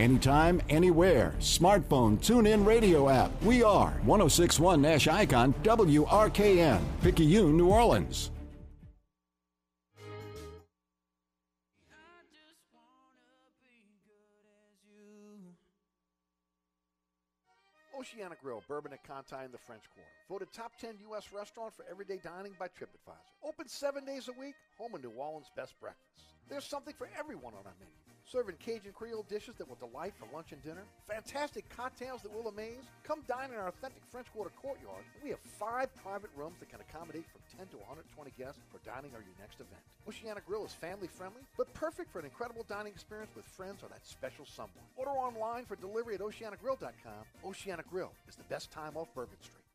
Anytime, anywhere. Smartphone, tune in radio app. We are 1061 Nash Icon WRKN, Picayune, New Orleans. Oceana Grill, Bourbon at Conti in the French Quarter. Voted top 10 U.S. restaurant for everyday dining by TripAdvisor. Open seven days a week, home of New Orleans' best breakfast. There's something for everyone on our menu. Serving Cajun Creole dishes that will delight for lunch and dinner. Fantastic cocktails that will amaze. Come dine in our authentic French Quarter courtyard. We have five private rooms that can accommodate from 10 to 120 guests for dining or your next event. Oceana Grill is family friendly, but perfect for an incredible dining experience with friends or that special someone. Order online for delivery at oceanagrill.com. Oceana Grill is the best time off Bourbon Street.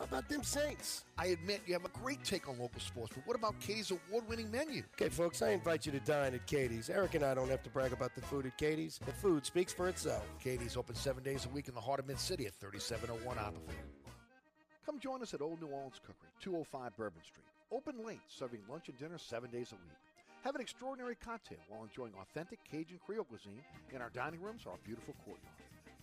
How about them Saints? I admit you have a great take on local sports, but what about Katie's award-winning menu? Okay, folks, I invite you to dine at Katie's. Eric and I don't have to brag about the food at Katie's. The food speaks for itself. Katie's open seven days a week in the heart of Mid-City at 3701 Iberville. Come join us at Old New Orleans Cookery, 205 Bourbon Street. Open late, serving lunch and dinner seven days a week. Have an extraordinary cocktail while enjoying authentic Cajun Creole cuisine in our dining rooms or our beautiful courtyard.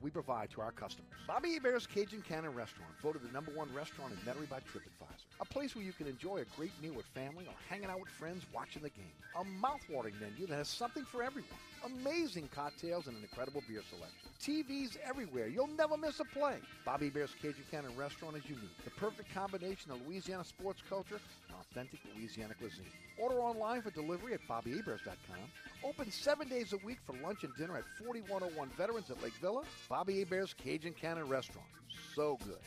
we provide to our customers. Bobby Hebert's Cajun Cannon Restaurant, voted the number one restaurant in Metairie by TripAdvisor. A place where you can enjoy a great meal with family or hanging out with friends watching the game. A mouthwatering menu that has something for everyone. Amazing cocktails and an incredible beer selection. TVs everywhere. You'll never miss a play. Bobby Hebert's Cajun Cannon Restaurant is unique. The perfect combination of Louisiana sports culture authentic Louisiana cuisine. Order online for delivery at BobbyAbears.com. Open seven days a week for lunch and dinner at 4101 Veterans at Lake Villa. Bobby Hebert's Cajun Cannon Restaurant. So good.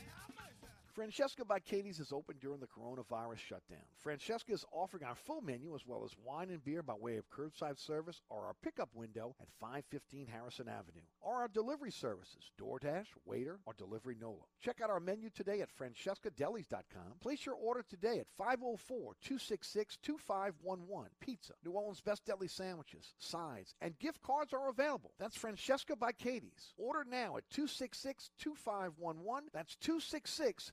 Francesca by Katie's is open during the coronavirus shutdown. Francesca is offering our full menu as well as wine and beer by way of curbside service or our pickup window at 515 Harrison Avenue, or our delivery services, DoorDash, Waitr, or Delivery Nola. Check out our menu today at francescadelis.com. Place your order today at 504-266-2511. Pizza, New Orleans' best deli sandwiches, sides, and gift cards are available. That's Francesca by Katie's. Order now at 266-2511. That's 266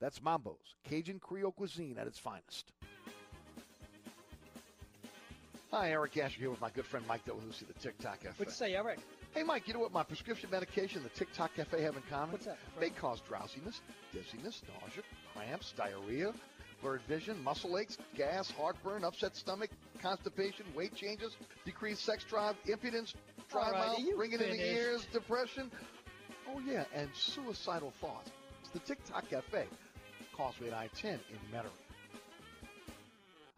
That's Mambo's, Cajun Creole cuisine at its finest. Hi, Eric Asher here with my good friend Mike Delahousie, the TikTok Cafe. What'd you say, Eric? Hey, Mike, you know what my prescription medication, the TikTok Cafe, have in common? What's that? They cause drowsiness, dizziness, nausea, cramps, diarrhea, blurred vision, muscle aches, gas, heartburn, upset stomach, constipation, weight changes, decreased sex drive, impotence, dry right, mouth, ringing in the ears, depression. Oh, yeah, and suicidal thoughts. It's the TikTok Cafe, Causeway at I-10 in Metairie.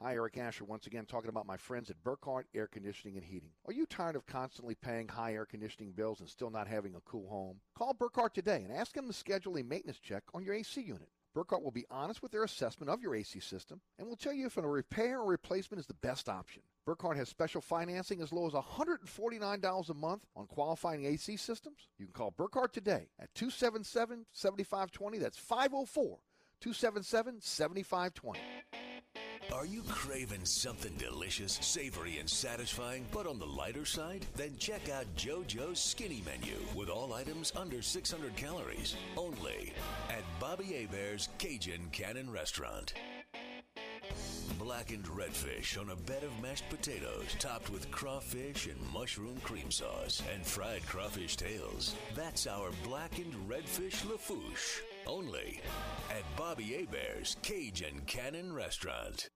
Hi, Eric Asher once again talking about my friends at Burkhardt Air Conditioning and Heating. Are you tired of constantly paying high air conditioning bills and still not having a cool home? Call Burkhardt today and ask them to schedule a maintenance check on your AC unit. Burkhardt will be honest with their assessment of your AC system and will tell you if a repair or replacement is the best option. Burkhardt has special financing as low as $149 a month on qualifying AC systems. You can call Burkhardt today at 277 7520. That's 504 277 7520. Are you craving something delicious, savory, and satisfying, but on the lighter side? Then check out JoJo's Skinny Menu with all items under 600 calories, only at Bobby Hebert's Cajun Cannon Restaurant. Blackened redfish on a bed of mashed potatoes, topped with crawfish and mushroom cream sauce, and fried crawfish tails. That's our blackened redfish Lafourche, only at Bobby Hebert's Cajun Cannon Restaurant.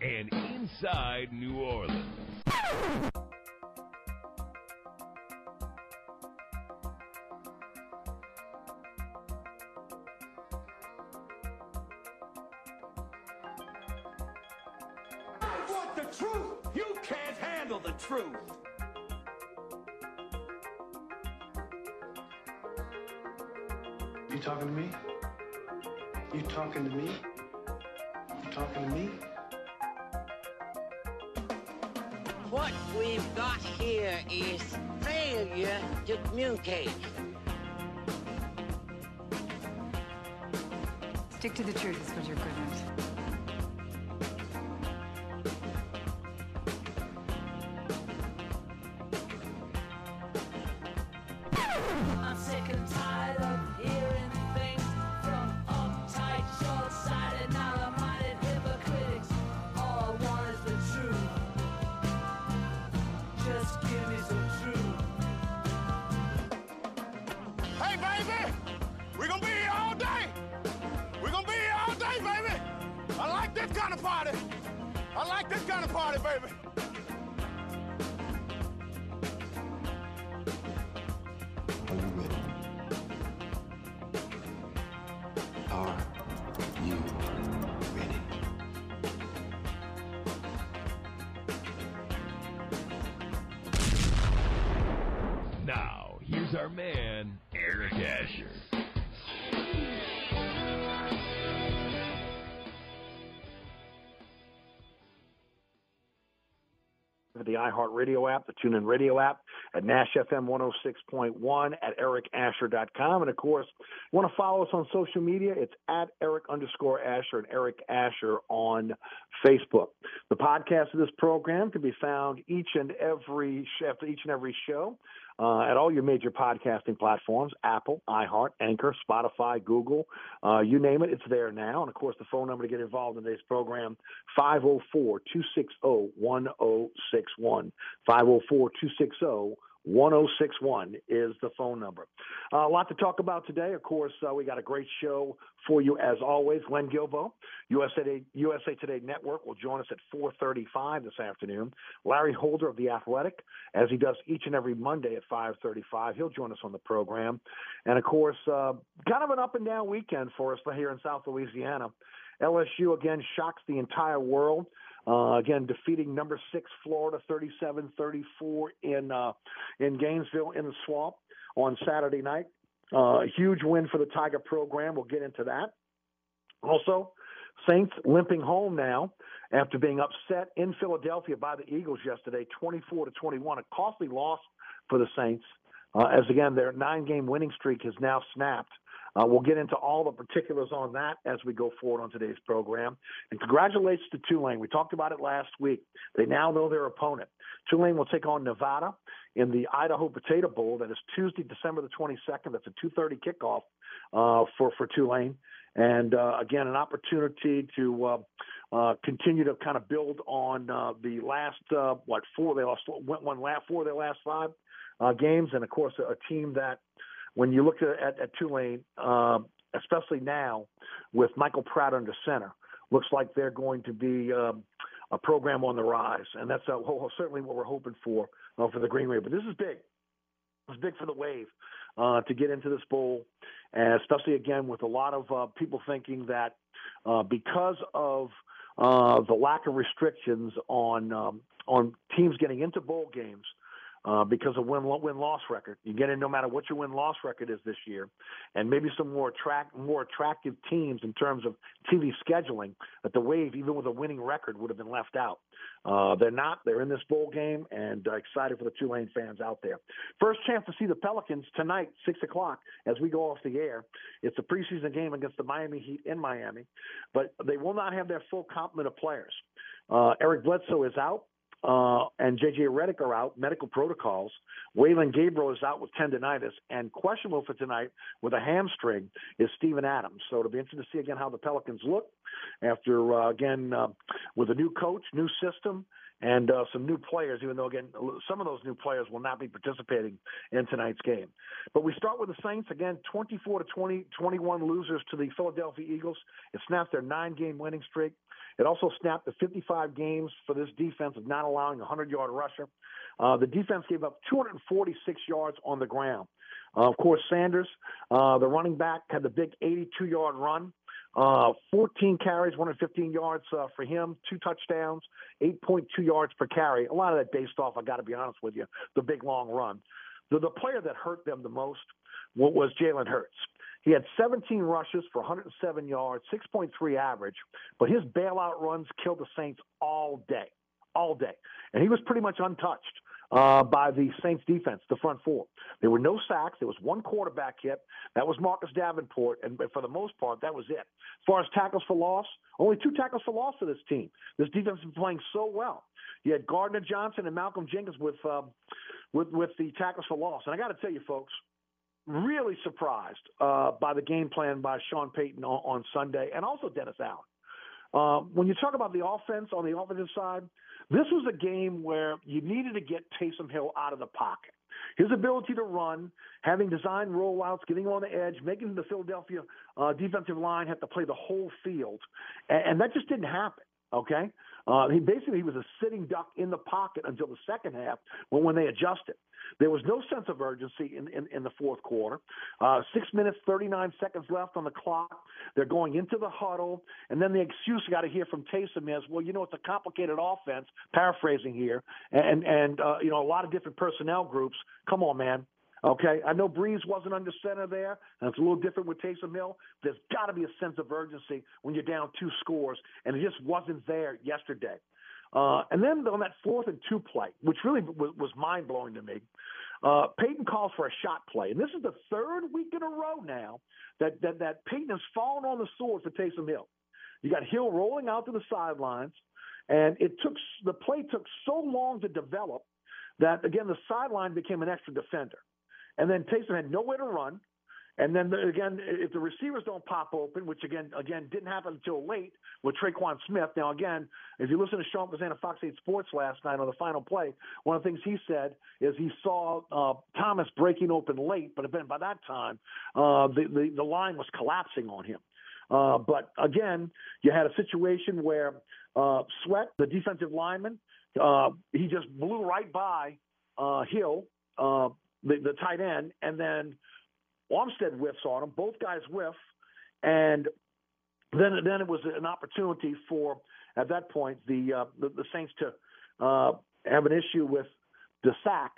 And Inside New Orleans. I want the truth. You can't handle the truth. You talking to me? You talking to me? You talking to me? What we've got here is failure to communicate. Stick to the truth is what you're good at. iHeartRadio app, the TuneIn Radio app, at Nash FM 106.1, at ericasher.com. And of course, you want to follow us on social media? It's at Eric underscore Asher and Eric Asher on Facebook. The podcast of this program can be found each and every after each and every show uh, at all your major podcasting platforms Apple, iHeart, Anchor, Spotify, Google, uh, you name it, it's there now. And of course, the phone number to get involved in today's program 504 260 1061. 504 260 1061 is the phone number. Uh, a lot to talk about today. Of course, uh, we got a great show for you as always. Glenn Guilbeau, USA Today, USA Today Network, will join us at 4:35 this afternoon. Larry Holder of the Athletic, as he does each and every Monday at 5:35, he'll join us on the program. And of course, uh, kind of an up and down weekend for us here in South Louisiana. LSU again shocks the entire world. Uh, again, defeating number six Florida 37-34 in uh, in Gainesville in the Swamp on Saturday night. Uh, huge win for the Tiger program. We'll get into that. Also, Saints limping home now after being upset in Philadelphia by the Eagles yesterday, 24 to 21. A costly loss for the Saints, uh, as again their nine-game winning streak has now snapped. Uh, we'll get into all the particulars on that as we go forward on today's program. And congratulations to Tulane. We talked about it last week. They now know their opponent. Tulane will take on Nevada in the Idaho Potato Bowl. That is Tuesday, December the 22nd. That's a 2:30 kickoff uh, for for Tulane, and uh, again an opportunity to uh, uh, continue to kind of build on uh, the last what four they lost went one last four of their last five games, and of course a, a team that when you look at, at Tulane, uh, especially now with Michael Pratt under center, looks like they're going to be um, a program on the rise, and that's uh, certainly what we're hoping for uh, for the Green Wave. But this is big. It's big for the Wave uh, to get into this bowl, and especially again with a lot of uh, people thinking that uh, because of the lack of restrictions on um, on teams getting into bowl games, uh, because of win win loss record. You get in no matter what your win loss record is this year, and maybe some more attract more attractive teams in terms of TV scheduling. That the Wave, even with a winning record, would have been left out. Uh, they're not. They're in this bowl game, and uh, excited for the Tulane fans out there. First chance to see the Pelicans tonight, six o'clock, as we go off the air. It's a preseason game against the Miami Heat in Miami, but they will not have their full complement of players. Uh, Eric Bledsoe is out uh, and J.J. Redick are out, medical protocols. Wenyen Gabriel is out with tendonitis, and questionable for tonight with a hamstring is Steven Adams. So it'll be interesting to see again how the Pelicans look after, uh, again, uh, with a new coach, new system, and uh, some new players, even though, again, some of those new players will not be participating in tonight's game. But we start with the Saints, again, 24 to 20, 21 losers to the Philadelphia Eagles. It snapped their nine game winning streak. It also snapped the 55 games for this defense of not allowing a 100 yard rusher. Uh, the defense gave up 246 yards on the ground. Uh, of course, Sanders, uh, the running back, had the big 82 yard run. Uh, 14 carries, 115 yards uh, for him, two touchdowns, 8.2 yards per carry. A lot of that based off, I got to be honest with you, the big long run. The, the player that hurt them the most was Jalen Hurts. He had 17 rushes for 107 yards, 6.3 average, but his bailout runs killed the Saints all day, all day. And he was pretty much untouched uh, by the Saints defense, the front four. There were no sacks. There was one quarterback hit. That was Marcus Davenport. And for the most part, that was it. As far as tackles for loss, only two tackles for loss for this team. This defense has been playing so well. You had Gardner Johnson and Malcolm Jenkins with, uh, with, with the tackles for loss. And I got to tell you, folks, really surprised uh, by the game plan by Sean Payton on, on Sunday and also Dennis Allen. Um, when you talk about the offense on the offensive side, this was a game where you needed to get Taysom Hill out of the pocket. His ability to run, having designed rollouts, getting on the edge, making the Philadelphia uh, defensive line have to play the whole field, and, and that just didn't happen. Okay, uh, he basically he was a sitting duck in the pocket until the second half when when they adjusted. There was no sense of urgency in, in, in the fourth quarter. Uh, six minutes, 39 seconds left on the clock. They're going into the huddle, and then the excuse you got to hear from Taysom is, well, you know, it's a complicated offense, paraphrasing here, and, and uh, you know, a lot of different personnel groups. Come on, man. Okay, I know Brees wasn't under center there, and it's a little different with Taysom Hill. There's got to be a sense of urgency when you're down two scores, and it just wasn't there yesterday. Uh, and then on that fourth and two play, which really was, was mind blowing to me, uh, Payton calls for a shot play, and this is the third week in a row now that that, that Payton has fallen on the sword for Taysom Hill. You got Hill rolling out to the sidelines, and it took the play took so long to develop that again the sideline became an extra defender, and then Taysom had nowhere to run. And then again, if the receivers don't pop open, which again again didn't happen until late with Tre'Quan Smith. Now again, if you listen to Sean Fazende of Fox 8 Sports last night on the final play, one of the things he said is he saw uh, Thomas breaking open late, but then by that time uh, the, the the line was collapsing on him. Uh, but again, you had a situation where uh, Sweat, the defensive lineman, uh, he just blew right by uh, Hill, uh, the, the tight end, and then Armstead whiffs on him. Both guys whiff, and then then it was an opportunity for at that point the uh, the, the, Saints to uh, have an issue with the sack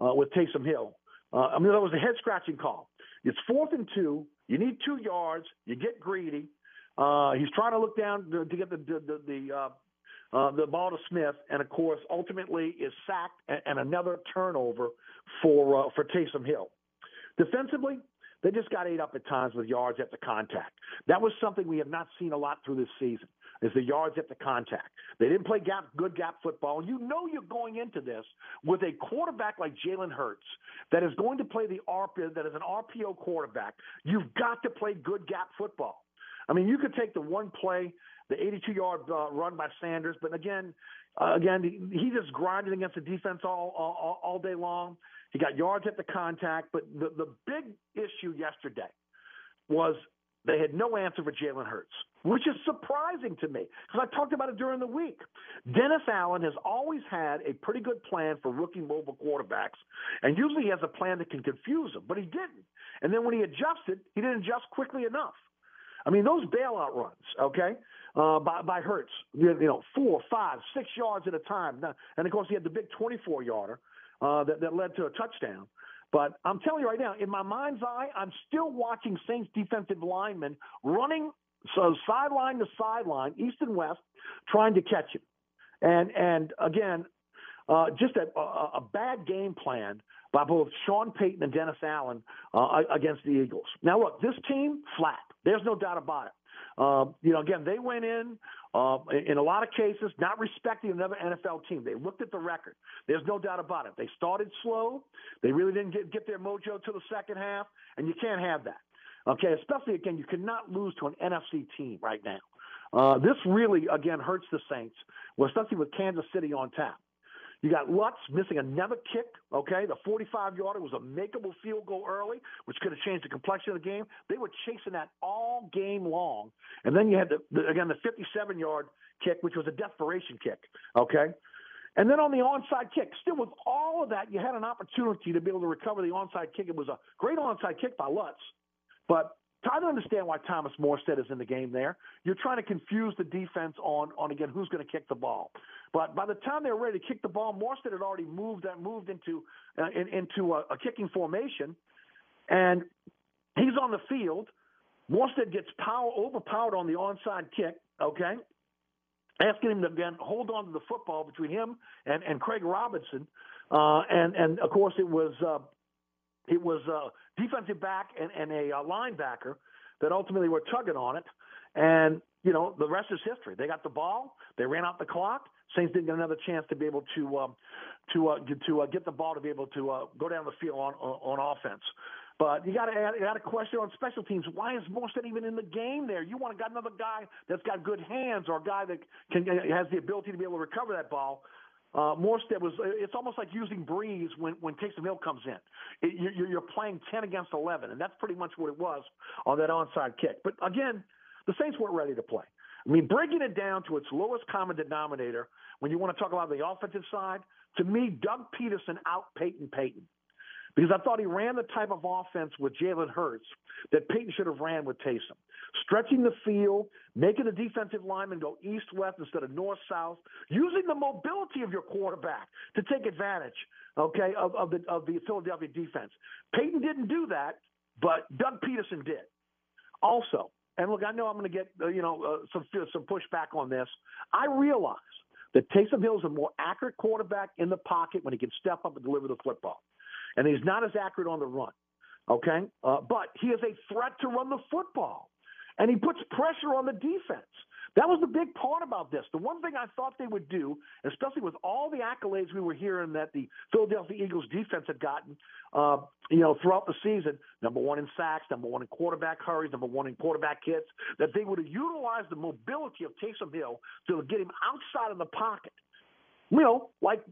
uh, with Taysom Hill. Uh, I mean that was a head scratching call. It's fourth and two. You need two yards. You get greedy. Uh, he's trying to look down to, to get the the the, the uh, the ball to Smith, and of course, ultimately is sacked and, and another turnover for uh, for Taysom Hill. Defensively, they just got ate up at times with yards at the contact. That was something we have not seen a lot through this season. Is the yards at the contact? They didn't play gap, good gap football. You know you're going into this with a quarterback like Jalen Hurts that is going to play the RPO, that is an RPO quarterback. You've got to play good gap football. I mean, you could take the one play, the 82-yard uh, run by Sanders, but again, uh, again, he, just grinded against the defense all, all all day long. He got yards at the contact, but the the big issue yesterday was they had no answer for Jalen Hurts, which is surprising to me because I talked about it during the week. Dennis Allen has always had a pretty good plan for rookie mobile quarterbacks, and usually he has a plan that can confuse them, but he didn't. And then when he adjusted, he didn't adjust quickly enough. I mean, those bailout runs, okay, uh, by, by Hurts, you know, four, five, six yards at a time. And of course, he had the big 24 yarder uh, that, that led to a touchdown. But I'm telling you right now, in my mind's eye, I'm still watching Saints defensive linemen running so sideline to sideline, east and west, trying to catch him. And and again, uh, just a, a, a, bad game plan by both Sean Payton and Dennis Allen uh, against the Eagles. Now, look, this team flat. There's no doubt about it. Uh, you know, again, they went in uh, in a lot of cases not respecting another NFL team. They looked at the record. There's no doubt about it. They started slow. They really didn't get, get their mojo to the second half, and you can't have that. Okay, especially again, you cannot lose to an NFC team right now. Uh, this really, again, hurts the Saints, well, especially with Kansas City on tap. You got Lutz missing another kick. Okay, the 45 yarder was a makeable field goal early, which could have changed the complexion of the game. They were chasing that all game long, and then you had the, the again the 57 yard kick, which was a desperation kick. Okay. And then on the onside kick, still with all of that, you had an opportunity to be able to recover the onside kick. It was a great onside kick by Lutz, but Try to understand why Thomas Morstead is in the game there. You're trying to confuse the defense on, on again, who's going to kick the ball. But by the time they were ready to kick the ball, Morstead had already moved that moved into uh, in, into a, a kicking formation, and he's on the field. Morstead gets power overpowered on the onside kick. Okay, asking him to again hold on to the football between him and, and Craig Robinson, uh, and and of course it was uh, it was a defensive back and, and a, a linebacker that ultimately were tugging on it. And, you know, the rest is history. They got the ball. They ran out the clock. Saints didn't get another chance to be able to um, to uh, get, to uh, get the ball to be able to uh, go down the field on on, on offense. But you got to add, got a question on special teams. Why is Morstead even in the game there? You want to got another guy that's got good hands or a guy that can has the ability to be able to recover that ball. Uh, Morstead was, it's almost like using Brees when, when Taysom Hill comes in. It, you're, you're playing 10 against 11, and that's pretty much what it was on that onside kick. But again, the Saints weren't ready to play. I mean, breaking it down to its lowest common denominator, when you want to talk about the offensive side, to me, Doug Pederson out Payton Payton because I thought he ran the type of offense with Jalen Hurts that Payton should have ran with Taysom. Stretching the field, making the defensive lineman go east-west instead of north-south, using the mobility of your quarterback to take advantage, okay, of, of the of the Philadelphia defense. Payton didn't do that, but Doug Pederson did. Also, and look, I know I'm going to get uh, you know uh, some some pushback on this. I realize that Taysom Hill is a more accurate quarterback in the pocket when he can step up and deliver the football and he's not as accurate on the run. Okay, uh, but he is a threat to run the football, and he puts pressure on the defense. That was the big part about this. The one thing I thought they would do, especially with all the accolades we were hearing that the Philadelphia Eagles defense had gotten, uh, you know, throughout the season, number one in sacks, number one in quarterback hurries, number one in quarterback hits, that they would have utilized the mobility of Taysom Hill to get him outside of the pocket. You know, like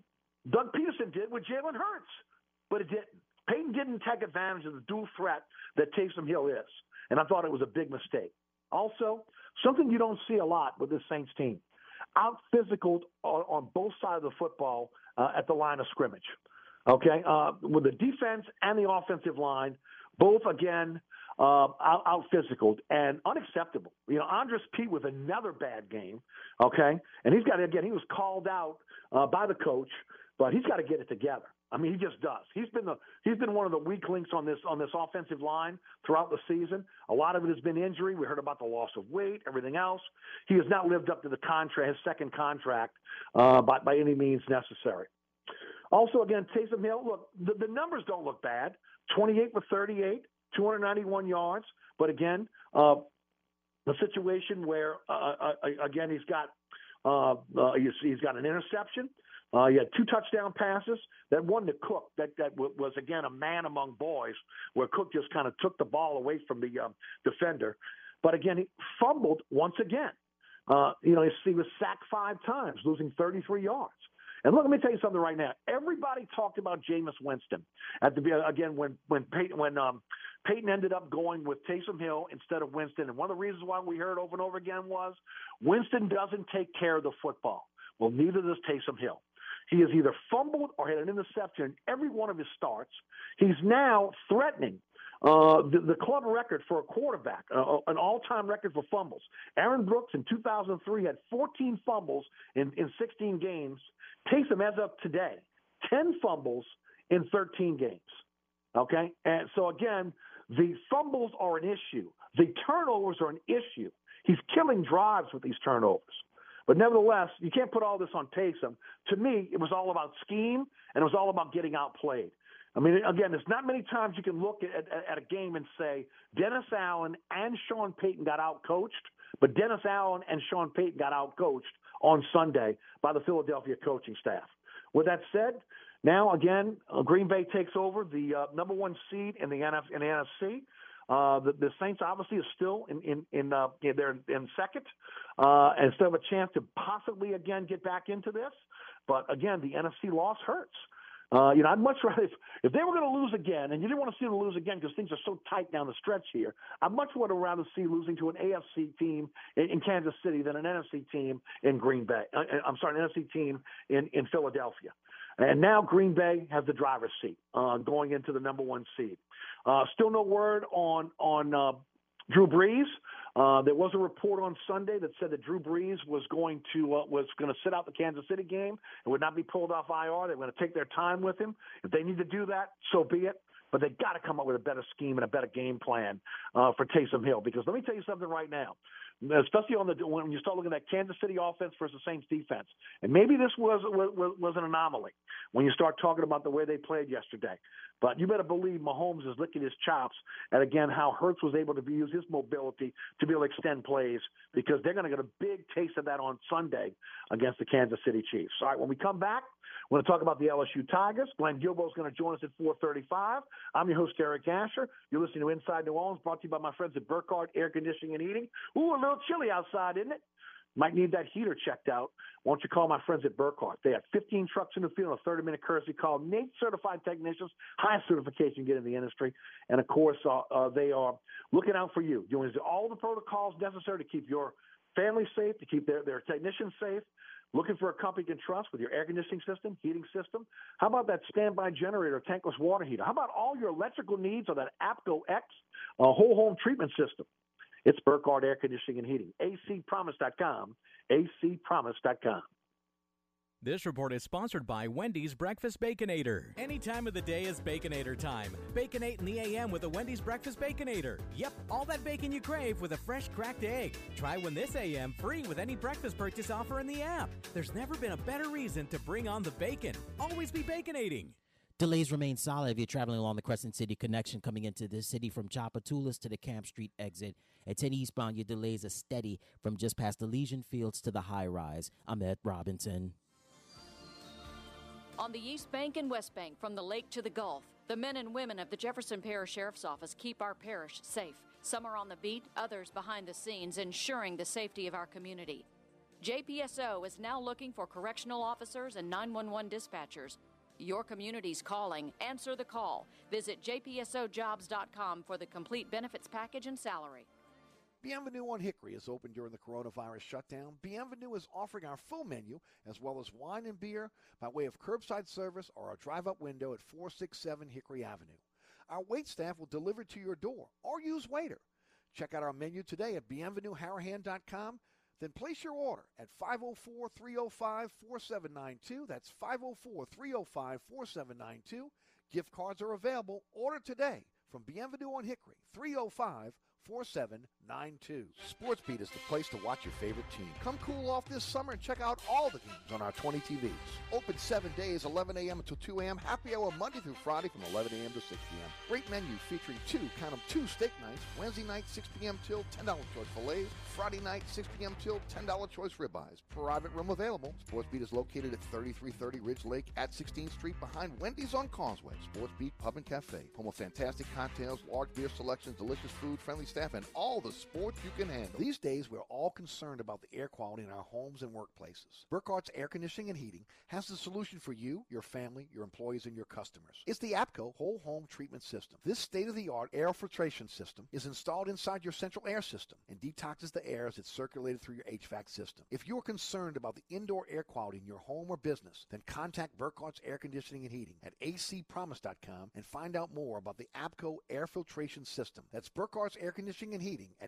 Doug Pederson did with Jalen Hurts but it didn't. Payton didn't take advantage of the dual threat that Taysom Hill is, and I thought it was a big mistake. Also, something you don't see a lot with this Saints team, out physical on, on both sides of the football uh, at the line of scrimmage. Okay, uh, with the defense and the offensive line, both again uh, out, out physical and unacceptable. You know, Andrus Peat with another bad game. Okay, and he's got to again. He was called out uh, by the coach, but he's got to get it together. I mean, he just does. He's been the he's been one of the weak links on this on this offensive line throughout the season. A lot of it has been injury. We heard about the loss of weight, everything else. He has not lived up to the contract, his second contract, uh, by by any means necessary. Also, again, Taysom Hill. Look, the, the numbers don't look bad. 28 for 38, 291 yards. But again, uh, situation where uh, uh, again he's got uh, uh, he's, he's got an interception. Uh, he had two touchdown passes. That one to Cook, that that w- was again a man among boys, where Cook just kind of took the ball away from the um, defender. But again, he fumbled once again. Uh, you know, he was sacked five times, losing 33 yards. And look, let me tell you something right now. Everybody talked about Jameis Winston at the again when when Payton, when um, Payton ended up going with Taysom Hill instead of Winston. And one of the reasons why we heard over and over again was Winston doesn't take care of the football. Well, neither does Taysom Hill. He has either fumbled or had an interception in every one of his starts. He's now threatening uh, the, the, club record for a quarterback, uh, an all-time record for fumbles. Aaron Brooks in 2003 had 14 fumbles in, in 16 games. Taysom, as of today, 10 fumbles in 13 games. Okay, and so again, the fumbles are an issue. The turnovers are an issue. He's killing drives with these turnovers. But nevertheless, you can't put all this on Taysom. To me, it was all about scheme and it was all about getting outplayed. I mean, again, there's not many times you can look at, at, at a game and say Dennis Allen and Sean Payton got outcoached, but Dennis Allen and Sean Payton got outcoached on Sunday by the Philadelphia coaching staff. With that said, now again, uh, Green Bay takes over the uh, number one seed in the, NF, in the NFC. Uh, the, the Saints obviously are still in in, in uh, they're in second, uh, and still have a chance to possibly again get back into this. But again, the NFC loss hurts. Uh, you know, I'd much rather if, if they were going to lose again, and you didn't want to see them lose again because things are so tight down the stretch here. I'd much would rather see losing to an AFC team in, in Kansas City than an NFC team in Green Bay. Uh, I'm sorry, an NFC team in in Philadelphia. And now Green Bay has the driver's seat uh, going into the number one seed. Uh, still no word on on uh, Drew Brees. Uh, there was a report on Sunday that said that Drew Brees was going to uh, was going to sit out the Kansas City game and would not be pulled off IR. They were going to take their time with him. If they need to do that, so be it. But they got to come up with a better scheme and a better game plan uh, for Taysom Hill. Because let me tell you something right now especially on the when you start looking at Kansas City offense versus the Saints defense. And maybe this was, was was an anomaly when you start talking about the way they played yesterday. But you better believe Mahomes is licking his chops at again how Hurts was able to use his mobility to be able to extend plays because they're going to get a big taste of that on Sunday against the Kansas City Chiefs. All right, when we come back. We're going to talk about the LSU Tigers. Glenn Guilbeau is going to join us at 4:35. I'm your host Eric Asher. You're listening to Inside New Orleans, brought to you by my friends at Burkhardt Air Conditioning and Heating. Ooh, a little chilly outside, isn't it? Might need that heater checked out. Why don't you call my friends at Burkhardt? They have 15 trucks in the field, a 30-minute courtesy call. NATE certified technicians, highest certification get in the industry, and of course, uh, uh, they are looking out for you, doing all the protocols necessary to keep your family safe, to keep their, their technicians safe. Looking for a company you can trust with your air conditioning system, heating system? How about that standby generator, tankless water heater? How about all your electrical needs on that APCO X uh, whole home treatment system? It's Burkhardt Air Conditioning and Heating. acpromise.com. acpromise.com. This report is sponsored by Wendy's Breakfast Baconator. Any time of the day is Baconator time. Baconate in the AM with a Wendy's Breakfast Baconator. Yep, all that bacon you crave with a fresh cracked egg. Try one this AM free with any breakfast purchase offer in the app. There's never been a better reason to bring on the bacon. Always be baconating. Delays remain solid if you're traveling along the Crescent City connection coming into the city from Tchoupitoulas to the Camp Street exit. At 10 eastbound, your delays are steady from just past the Legion Fields to the high rise. I'm Ed Robinson. On the East Bank and West Bank, from the lake to the Gulf, the men and women of the Jefferson Parish Sheriff's Office keep our parish safe. Some are on the beat, others behind the scenes, ensuring the safety of our community. JPSO is now looking for correctional officers and 911 dispatchers. Your community's calling. Answer the call. Visit jpsojobs.com for the complete benefits package and salary. Bienvenue on Hickory is open during the coronavirus shutdown. Bienvenue is offering our full menu as well as wine and beer by way of curbside service or a drive up window at 467 Hickory Avenue. Our wait staff will deliver to your door or use Waitr. Check out our menu today at bienvenueharahan.com. Then place your order at 504 305 4792. That's 504 305 4792. Gift cards are available. Order today from Bienvenue on Hickory, 305 4792. Sports Beat is the place to watch your favorite team. Come cool off this summer and check out all the games on our 20 TVs. Open seven days, 11 a.m. until 2 a.m. Happy hour Monday through Friday from 11 a.m. to 6 p.m. Great menu featuring two, count them, two steak nights. Wednesday night, 6 p.m. till $10 choice fillets. Friday night, 6 p.m. till $10 choice ribeyes. Private room available. SportsBeat is located at 3330 Ridge Lake at 16th Street behind Wendy's on Causeway. SportsBeat Pub and Cafe. Home of fantastic cocktails, large beer selections, delicious food, friendly staff, and all the sports you can handle. These days, we're all concerned about the air quality in our homes and workplaces. Burkhart's Air Conditioning and Heating has the solution for you, your family, your employees, and your customers. It's the APCO Whole Home Treatment System. This state-of-the-art air filtration system is installed inside your central air system and detoxes the air as it's circulated through your HVAC system. If you're concerned about the indoor air quality in your home or business, then contact Burkhart's Air Conditioning and Heating at acpromise.com and find out more about the APCO air filtration system. That's Burkhart's Air Conditioning and Heating at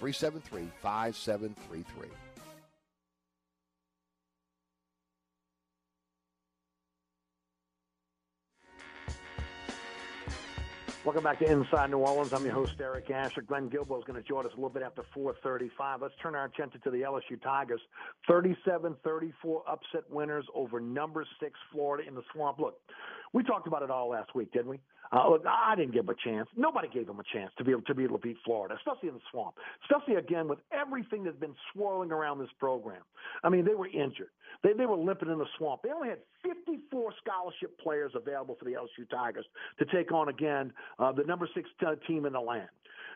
504-373-5733. Welcome back to Inside New Orleans. I'm your host, Eric Asher. Glenn Guilbeau is going to join us a little bit after 435. Let's turn our attention to the LSU Tigers. 37-34 upset winners over number six Florida in the swamp. Look, we talked about it all last week, didn't we? Uh, look, I didn't give them a chance. Nobody gave them a chance to be able to be able to beat Florida, especially in the swamp. Especially again with everything that's been swirling around this program. I mean, they were injured. They they were limping in the swamp. They only had 54 scholarship players available for the LSU Tigers to take on again uh, the number six team in the land.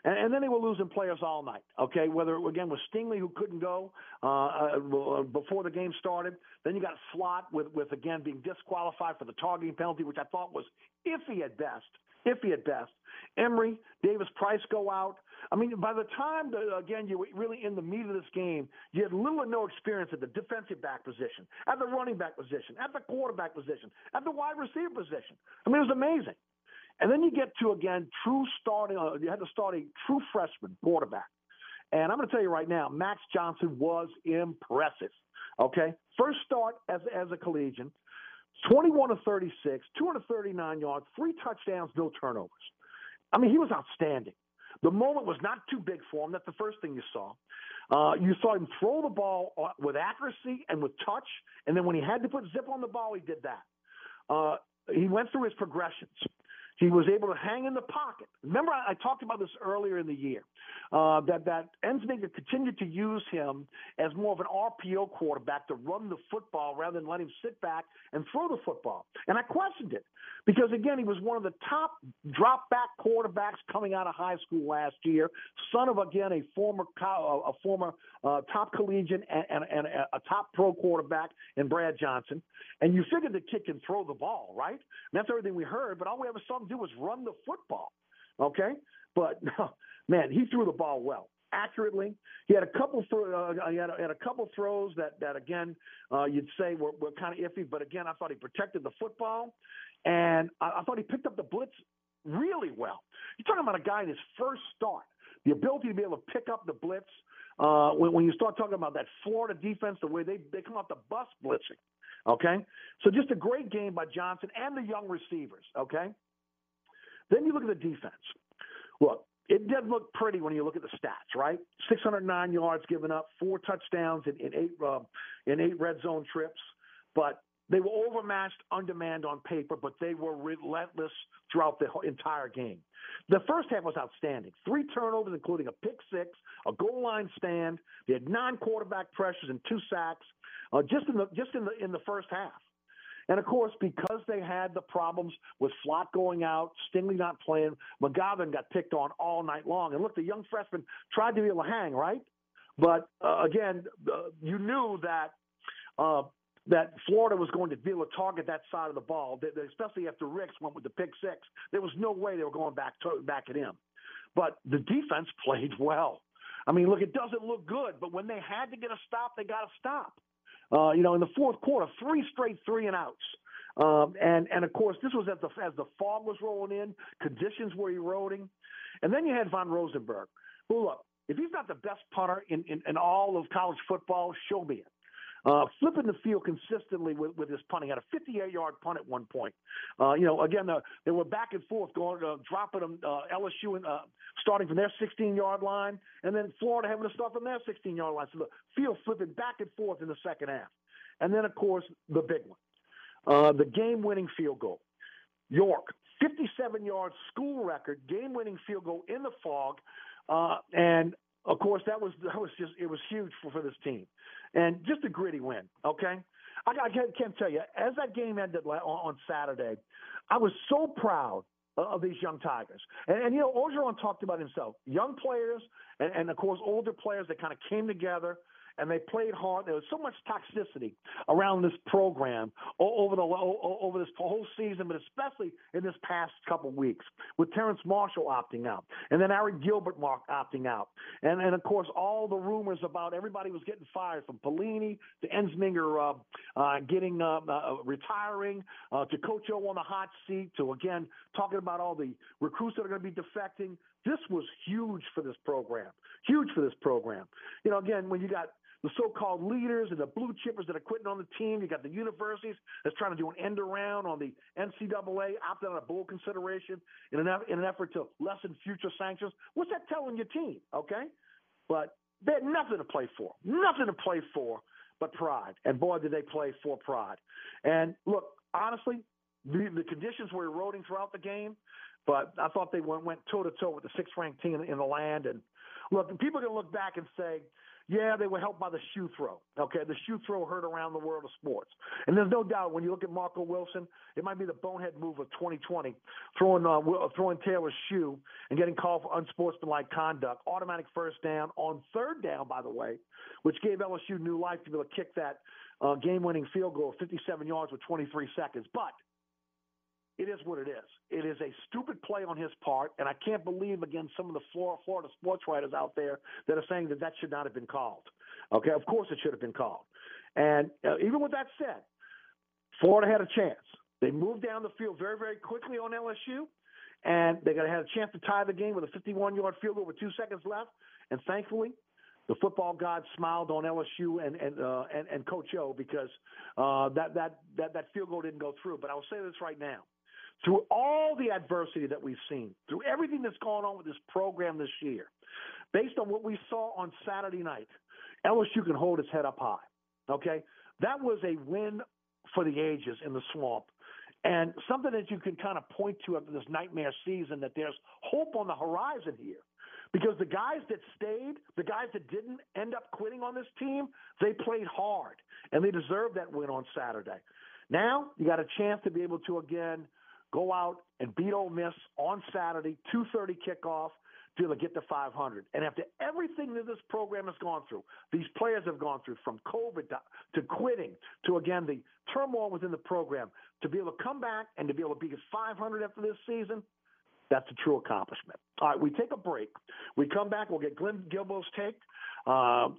And, and then they were losing players all night. Okay, whether again was Stingley who couldn't go uh, uh, before the game started. Then you got Flott with with again being disqualified for the targeting penalty, which I thought was iffy at best. Iffy at best. Emery, Davis Price go out. I mean, by the time, the, again, you were really in the meat of this game, you had little or no experience at the defensive back position, at the running back position, at the quarterback position, at the wide receiver position. I mean, it was amazing. And then you get to, again, true starting, uh, you had to start a true freshman quarterback. And I'm going to tell you right now, Max Johnson was impressive. Okay. First start as, as a collegian, 21 to 36, 239 yards, three touchdowns, no turnovers. I mean, he was outstanding. The moment was not too big for him. That's the first thing you saw. Uh, you saw him throw the ball uh, with accuracy and with touch, and then when he had to put zip on the ball, he did that. Uh, he went through his progressions. He was able to hang in the pocket. Remember, I, I talked about this earlier in the year uh, that that Ensminger continued to use him as more of an RPO quarterback to run the football rather than let him sit back and throw the football. And I questioned it because again, he was one of the top drop back quarterbacks coming out of high school last year. Son of again a former a former uh, top collegiate and, and, and a top pro quarterback in Brad Johnson. And you figured the kid can throw the ball, right? And that's everything we heard. But all we ever saw do was run the football. Okay, but man, he threw the ball well accurately. He had a couple uh, he, had a, had a couple throws that that again uh, you'd say were, were kind of iffy, but again I thought he protected the football, and I, I thought he picked up the blitz really well. You're talking about a guy in his first start, the ability to be able to pick up the blitz. Uh, when, when you start talking about that Florida defense, the way they they come out the bus blitzing, okay. So just a great game by Johnson and the young receivers, okay. Then you look at the defense. Look, it did look pretty when you look at the stats, right? 609 yards given up, four touchdowns in, in eight uh, in eight red zone trips, but they were overmatched on demand on paper, but they were relentless throughout the entire game. The first half was outstanding. Three turnovers, including a pick six, a goal line stand. They had nine quarterback pressures and two sacks, uh, just in the just in the in the first half. And of course, because they had the problems with Flott going out, Stingley not playing, McGlothern got picked on all night long. And look, the young freshman tried to be able to hang, right? But uh, again, uh, you knew that uh, that Florida was going to be able to target that side of the ball, especially after Ricks went with the pick six. There was no way they were going back to, back at him. But the defense played well. I mean, look, it doesn't look good, but when they had to get a stop, they got a stop. Uh, you know, in the fourth quarter, three straight three and outs. Um, and and of course, this was as the as the fog was rolling in, conditions were eroding, and then you had Von Rosenberg, who look, if he's not the best punter in, in, in all of college football, show me it. Uh, flipping the field consistently with, with his punting. Had a 58-yard punt at one point. Uh, you know, again, uh, they were back and forth, going, uh, dropping them. Uh, LSU and uh, starting from their 16-yard line, and then Florida having to start from their 16-yard line. So the field flipping back and forth in the second half. And then, of course, the big one, uh, the game-winning field goal. York, 57-yard school record game-winning field goal in the fog, uh, and of course that was that was just it was huge for, for this team, and just a gritty win. Okay, I, I can't, tell you as that game ended on, on Saturday, I was so proud of these young Tigers. And, and you know, Orgeron talked about himself, young players, and, and of course older players that kind of came together and they played hard. There was so much toxicity around this program over the over this whole season, but especially in this past couple weeks, with Terrace Marshall opting out, and then Arik Gilbert opting out, and and of course all the rumors about everybody was getting fired from Pelini to Ensminger uh, uh, getting uh, uh, retiring uh, to Coach O on the hot seat to again talking about all the recruits that are going to be defecting. This was huge for this program. Huge for this program. You know, again, when you got the so-called leaders and the blue chippers that are quitting on the team. You got the universities that's trying to do an end around on the NCAA, opt out of bowl consideration in an, in an effort to lessen future sanctions. What's that telling your team? Okay, but they had nothing to play for, nothing to play for but pride. And boy, did they play for pride. And look, honestly, the, the conditions were eroding throughout the game, but I thought they went toe to toe with the sixth ranked team in, the land. And look, people to look back and say, yeah, they were helped by the shoe throw. Okay, the shoe throw hurt around the world of sports, and there's no doubt when you look at Marco Wilson, it might be the bonehead move of 2020, throwing uh, throwing Taylor's shoe and getting called for unsportsmanlike conduct, automatic first down on third down, by the way, which gave LSU new life to be able to kick that uh, game-winning field goal, 57 yards with 23 seconds. But it is what it is. It is a stupid play on his part, and I can't believe again some of the Florida sports writers out there that are saying that that should not have been called. Okay, of course it should have been called. And uh, even with that said, Florida had a chance. They moved down the field very, very quickly on LSU, and they got had a chance to tie the game with a 51-yard field goal with two seconds left. And thankfully, the football god smiled on LSU and and uh, and, and Coach O because uh, that that that that field goal didn't go through. But I will say this right now: through all the adversity that we've seen, through everything that's gone on with this program this year, based on what we saw on Saturday night, LSU can hold its head up high. Okay? That was a win for the ages in the swamp. And something that you can kind of point to after this nightmare season that there's hope on the horizon here. Because the guys that stayed, the guys that didn't end up quitting on this team, they played hard and they deserved that win on Saturday. Now you got a chance to be able to again go out and beat Ole Miss on Saturday, 2:30 kickoff to get to 500. And after everything that this program has gone through, these players have gone through, from COVID to, to quitting to again the turmoil within the program, to be able to come back and to be able to be at 500 after this season, that's a true accomplishment. All right, we take a break. We come back. We'll get Glenn Guilbeau's take uh,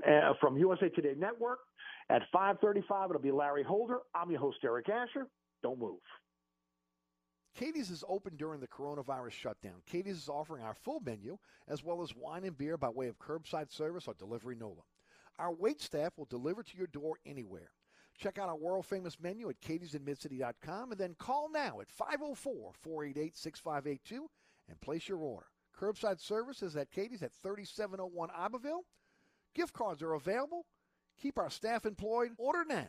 from USA Today Network at 5:35. It'll be Larry Holder. I'm your host Eric Asher. Don't move. Katie's is open during the coronavirus shutdown. Katie's is offering our full menu as well as wine and beer by way of curbside service or delivery NOLA. Our wait staff will deliver to your door anywhere. Check out our world famous menu at katie'sinmidcity.com and then call now at 504 488 6582 and place your order. Curbside service is at Katie's at 3701 Iberville. Gift cards are available. Keep our staff employed. Order now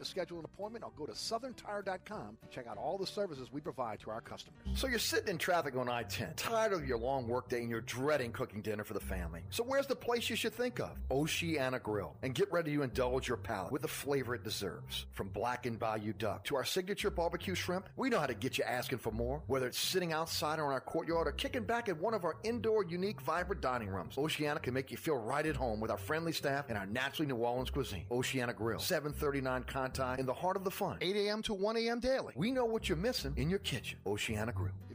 to schedule an appointment or go to southerntire.com to check out all the services we provide to our customers. So you're sitting in traffic on I-10, tired of your long workday and you're dreading cooking dinner for the family. So where's the place you should think of? Oceana Grill. And get ready to indulge your palate with the flavor it deserves. From blackened bayou duck to our signature barbecue shrimp, we know how to get you asking for more. Whether it's sitting outside or in our courtyard or kicking back at one of our indoor, unique, vibrant dining rooms, Oceana can make you feel right at home with our friendly staff and our naturally New Orleans cuisine. Oceana Grill, 739 Conti, in the heart of the fun, 8 a.m. to 1 a.m. daily. We know what you're missing in your kitchen. Oceana Grill.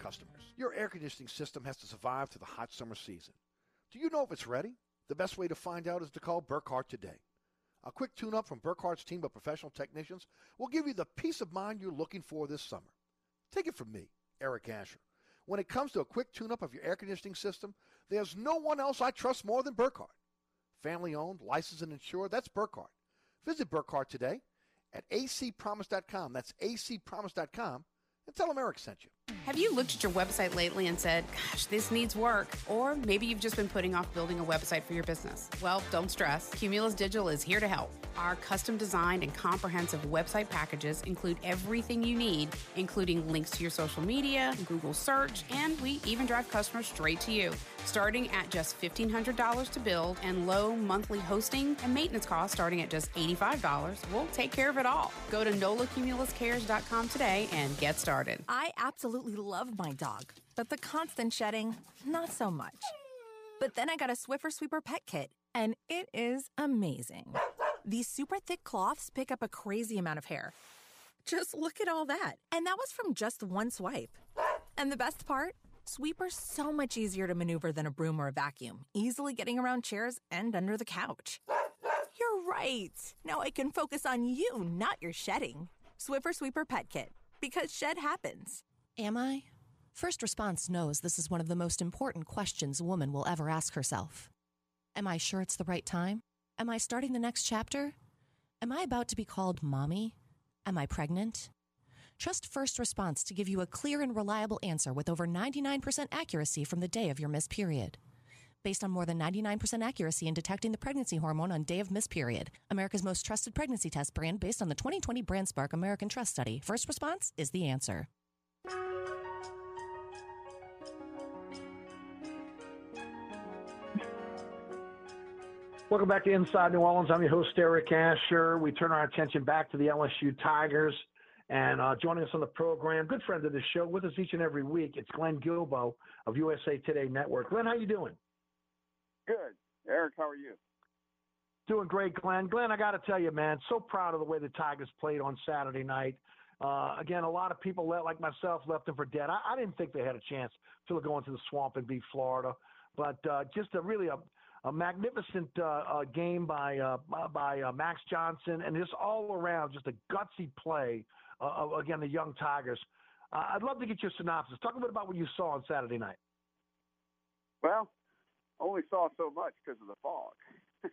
customers. Your air conditioning system has to survive through the hot summer season. Do you know if it's ready? The best way to find out is to call Burkhardt today. A quick tune up from Burkhardt's team of professional technicians will give you the peace of mind you're looking for this summer. Take it from me, Eric Asher. When it comes to a quick tune up of your air conditioning system, there's no one else I trust more than Burkhardt. Family owned, licensed, and insured, that's Burkhardt. Visit Burkhardt today at acpromise.com. That's acpromise.com and tell them Eric sent you. Have you looked at your website lately and said, gosh, this needs work? Or maybe you've just been putting off building a website for your business. Well, don't stress. Cumulus Digital is here to help. Our custom designed and comprehensive website packages include everything you need, including links to your social media, Google search, and we even drive customers straight to you. Starting at just $1,500 to build and low monthly hosting and maintenance costs starting at just $85, we'll take care of it all. Go to NOLACumulusCares.com today and get started. I absolutely love my dog, but the constant shedding, not so much. But then I got a Swiffer Sweeper Pet Kit, and it is amazing. These super thick cloths pick up a crazy amount of hair. Just look at all that. And that was from just one swipe. And the best part? Sweeper's so much easier to maneuver than a broom or a vacuum, easily getting around chairs and under the couch. You're right. Now I can focus on you, not your shedding. Swiffer Sweeper Pet Kit, because shed happens. Am I? First Response knows this is one of the most important questions a woman will ever ask herself. Am I sure it's the right time? Am I starting the next chapter? Am I about to be called mommy? Am I pregnant? Trust First Response to give you a clear and reliable answer with over 99% accuracy from the day of your missed period. Based on more than 99% accuracy in detecting the pregnancy hormone on day of missed period, America's most trusted pregnancy test brand based on the 2020 BrandSpark American Trust Study, First Response is the answer. Welcome back to Inside New Orleans. I'm your host, Eric Asher. We turn our attention back to the LSU Tigers. And uh, joining us on the program, good friend of the show, with us each and every week, it's Glenn Guilbeau of USA Today Network. Glenn, how are you doing? Good. Eric, how are you? Doing great, Glenn. Glenn, I got to tell you, man, so proud of the way the Tigers played on Saturday night. Uh, again, a lot of people, like myself, left them for dead. I, I didn't think they had a chance to go into the swamp and beat Florida, but uh, just a really a, a magnificent uh, uh, game by uh, by uh, Max Johnson, and just all around, just a gutsy play. Uh, again, the young Tigers. Uh, I'd love to get your synopsis. Talk a bit about what you saw on Saturday night. Well, only saw so much because of the fog. uh,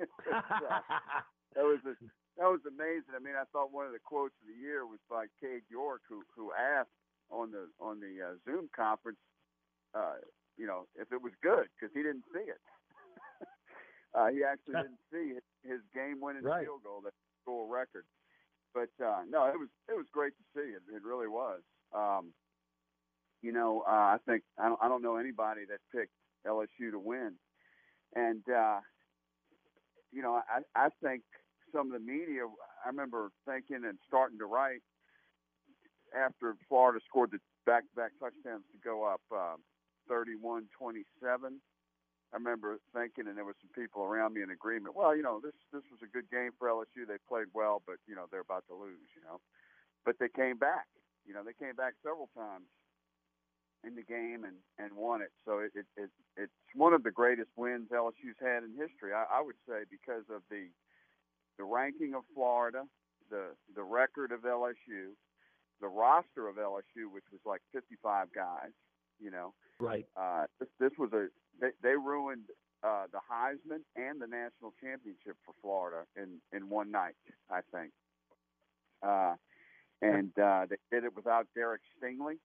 that was a, that was amazing. I mean, I thought one of the quotes of the year was by Cade York, who who asked on the on the uh, Zoom conference, uh, you know, if it was good because he didn't see it. Uh, he actually didn't see his game-winning right. field goal, that school record. But uh, no, it was it was great to see. It, it really was. Um, you know, uh, I think I don't, I don't know anybody that picked LSU to win, and uh, you know, I, I think some of the media. I remember thinking and starting to write after Florida scored the back-to-back touchdowns to go up uh, 31-27. I remember thinking, and there were some people around me in agreement. Well, you know, this this was a good game for LSU. They played well, but you know they're about to lose. You know, but they came back. You know, they came back several times in the game and and won it. So it, it, it it's one of the greatest wins LSU's had in history. I, I would say because of the the ranking of Florida, the the record of LSU, the roster of LSU, which was like 55 guys. You know, Right. uh, this, this was a they, they ruined uh, the Heisman and the national championship for Florida in in one night, I think. Uh, and uh, they did it without Derek Stingley.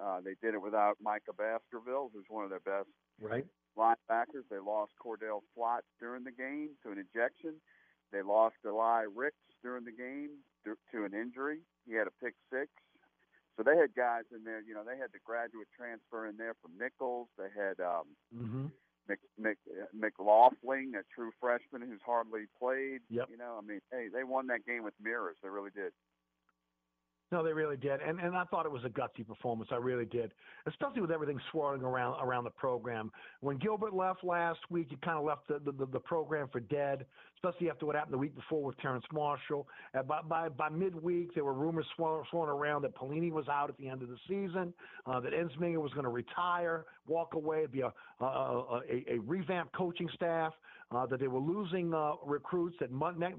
Uh, they did it without Micah Baskerville, who's one of their best Right. linebackers. They lost Cordale Flott during the game to an ejection. They lost Eli Ricks during the game to an injury. He had a pick six. So they had guys in there. You know, they had the graduate transfer in there from Nicholls. They had um, Mm-hmm. Mc, Mc, McGlothern, a true freshman who's hardly played. Yep. You know, I mean, hey, they won that game with mirrors. They really did. No, they really did, and and I thought it was a gutsy performance. I really did, especially with everything swirling around around the program. When Gilbert left last week, you kind of left the, the the program for dead, especially after what happened the week before with Terrace Marshall. Uh, by by by midweek, there were rumors swirling, around that Pelini was out at the end of the season, uh, that Ensminger was going to retire, walk away, be a a, a, a revamped coaching staff. Uh, that they were losing uh, recruits. That,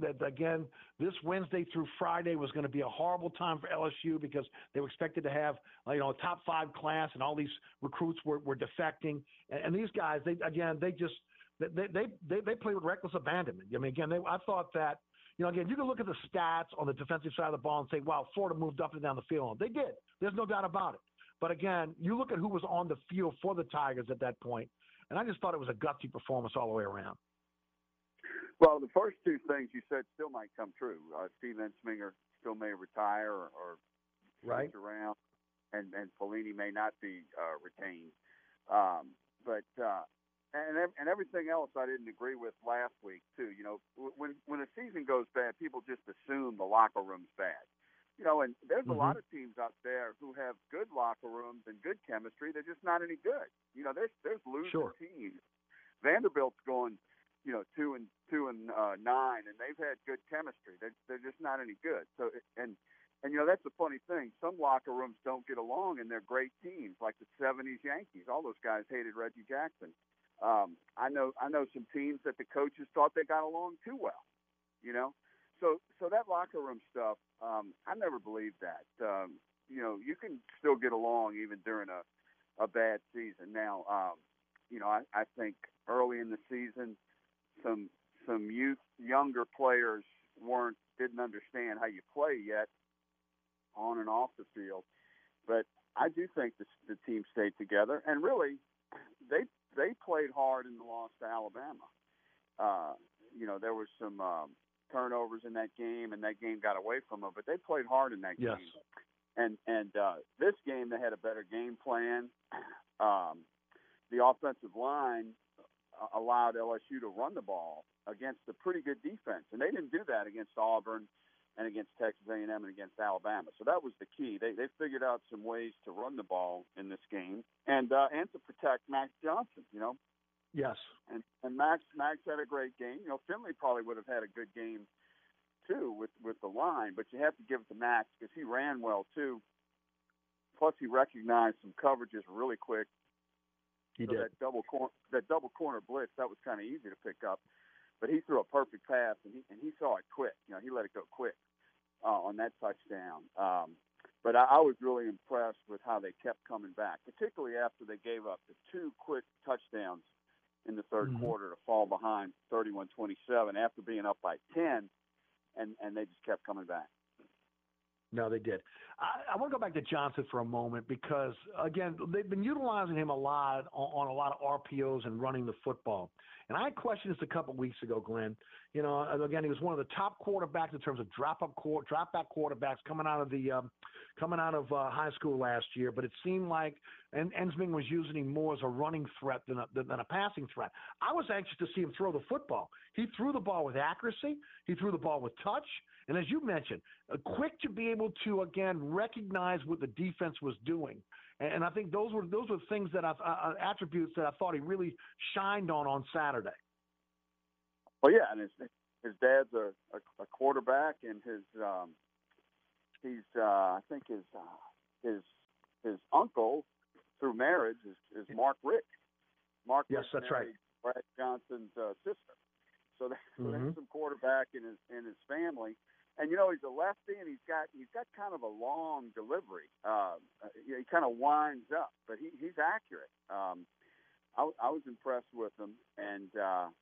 that again, this Wednesday through Friday was going to be a horrible time for LSU because they were expected to have uh, you know a top five class, and all these recruits were, were defecting. And, and these guys, they again, they just they they they they play with reckless abandonment. I mean, again, they, I thought that. You know, again, you can look at the stats on the defensive side of the ball and say, "Wow, Florida moved up and down the field." They did. There's no doubt about it. But again, you look at who was on the field for the Tigers at that point, and I just thought it was a gutsy performance all the way around. Well, the first two things you said still might come true. Uh, Steve Ensminger still may retire or, or Right. around, and and Pelini may not be uh, retained. Um, but uh, and and everything else I didn't agree with last week too. You know, when when a season goes bad, people just assume the locker room's bad. You know, and there's a lot of teams out there who have good locker rooms and good chemistry. They're just not any good. You know, there's there's losing Sure. teams. Vanderbilt's going, you know, two and two and uh, nine, and they've had good chemistry. They're they're just not any good. So and and you know that's the funny thing. Some locker rooms don't get along, and they're great teams, like the '70s Yankees. All those guys hated Reggie Jackson. Um, I know I know some teams that the coaches thought they got along too well. You know, so so that locker room stuff, um, I never believed that. Um, you know, you can still get along even during a a bad season. Now, um, you know, I, I think early in the season, some some youth younger players weren't didn't understand how you play yet on and off the field. But I do think the, the team stayed together, and really, they they played hard in the loss to Alabama. Uh, you know, there was some um, turnovers in that game, and that game got away from them. But they played hard in that Yes. game. And and uh, this game, they had a better game plan. Um, the offensive line uh, allowed LSU to run the ball against a pretty good defense, and they didn't do that against Auburn and against Texas A&M and against Alabama. So that was the key. They they figured out some ways to run the ball in this game and uh, and to protect Max Johnson. You know, Yes. and and Max Max had a great game. You know, Finley probably would have had a good game too with with the line, but you have to give it to Max because he ran well too. Plus, he recognized some coverages really quick. He so did. that double corner that double corner blitz that was kind of easy to pick up, but he threw a perfect pass and he and he saw it quick. You know, he let it go quick uh, on that touchdown. Um, but I, I was really impressed with how they kept coming back, particularly after they gave up the two quick touchdowns in the 3rd Mhm. quarter to fall behind 31-27 after being up by 10, and and they just kept coming back. No, they did. I, I want to go back to Johnson for a moment because, again, they've been utilizing him a lot on, on a lot of RPOs and running the football. And I questioned this a couple of weeks ago, Glenn. You know, again, he was one of the top quarterbacks in terms of drop up court, drop back quarterbacks coming out of the um, coming out of uh, high school last year. But it seemed like and Ensming was using him more as a running threat than a, than a passing threat. I was anxious to see him throw the football. He threw the ball with accuracy. He threw the ball with touch. And as you mentioned, uh, quick to be able to again recognize what the defense was doing. And, and I think those were those were things that I, uh, attributes that I thought he really shined on on Saturday. Well, yeah, and his his dad's a, a, a quarterback, and his um, he's uh, I think his uh, his his uncle through marriage is, is Mark Richt. Mark Yes, Richt that's right. Brad Johnson's uh, sister. So, that, so Mhm. there's some quarterback in his in his family. And you know he's a lefty, and he's got he's got kind of a long delivery. Um, uh, he kind of winds up, but he, he's accurate. Um, I, I was impressed with him, and uh,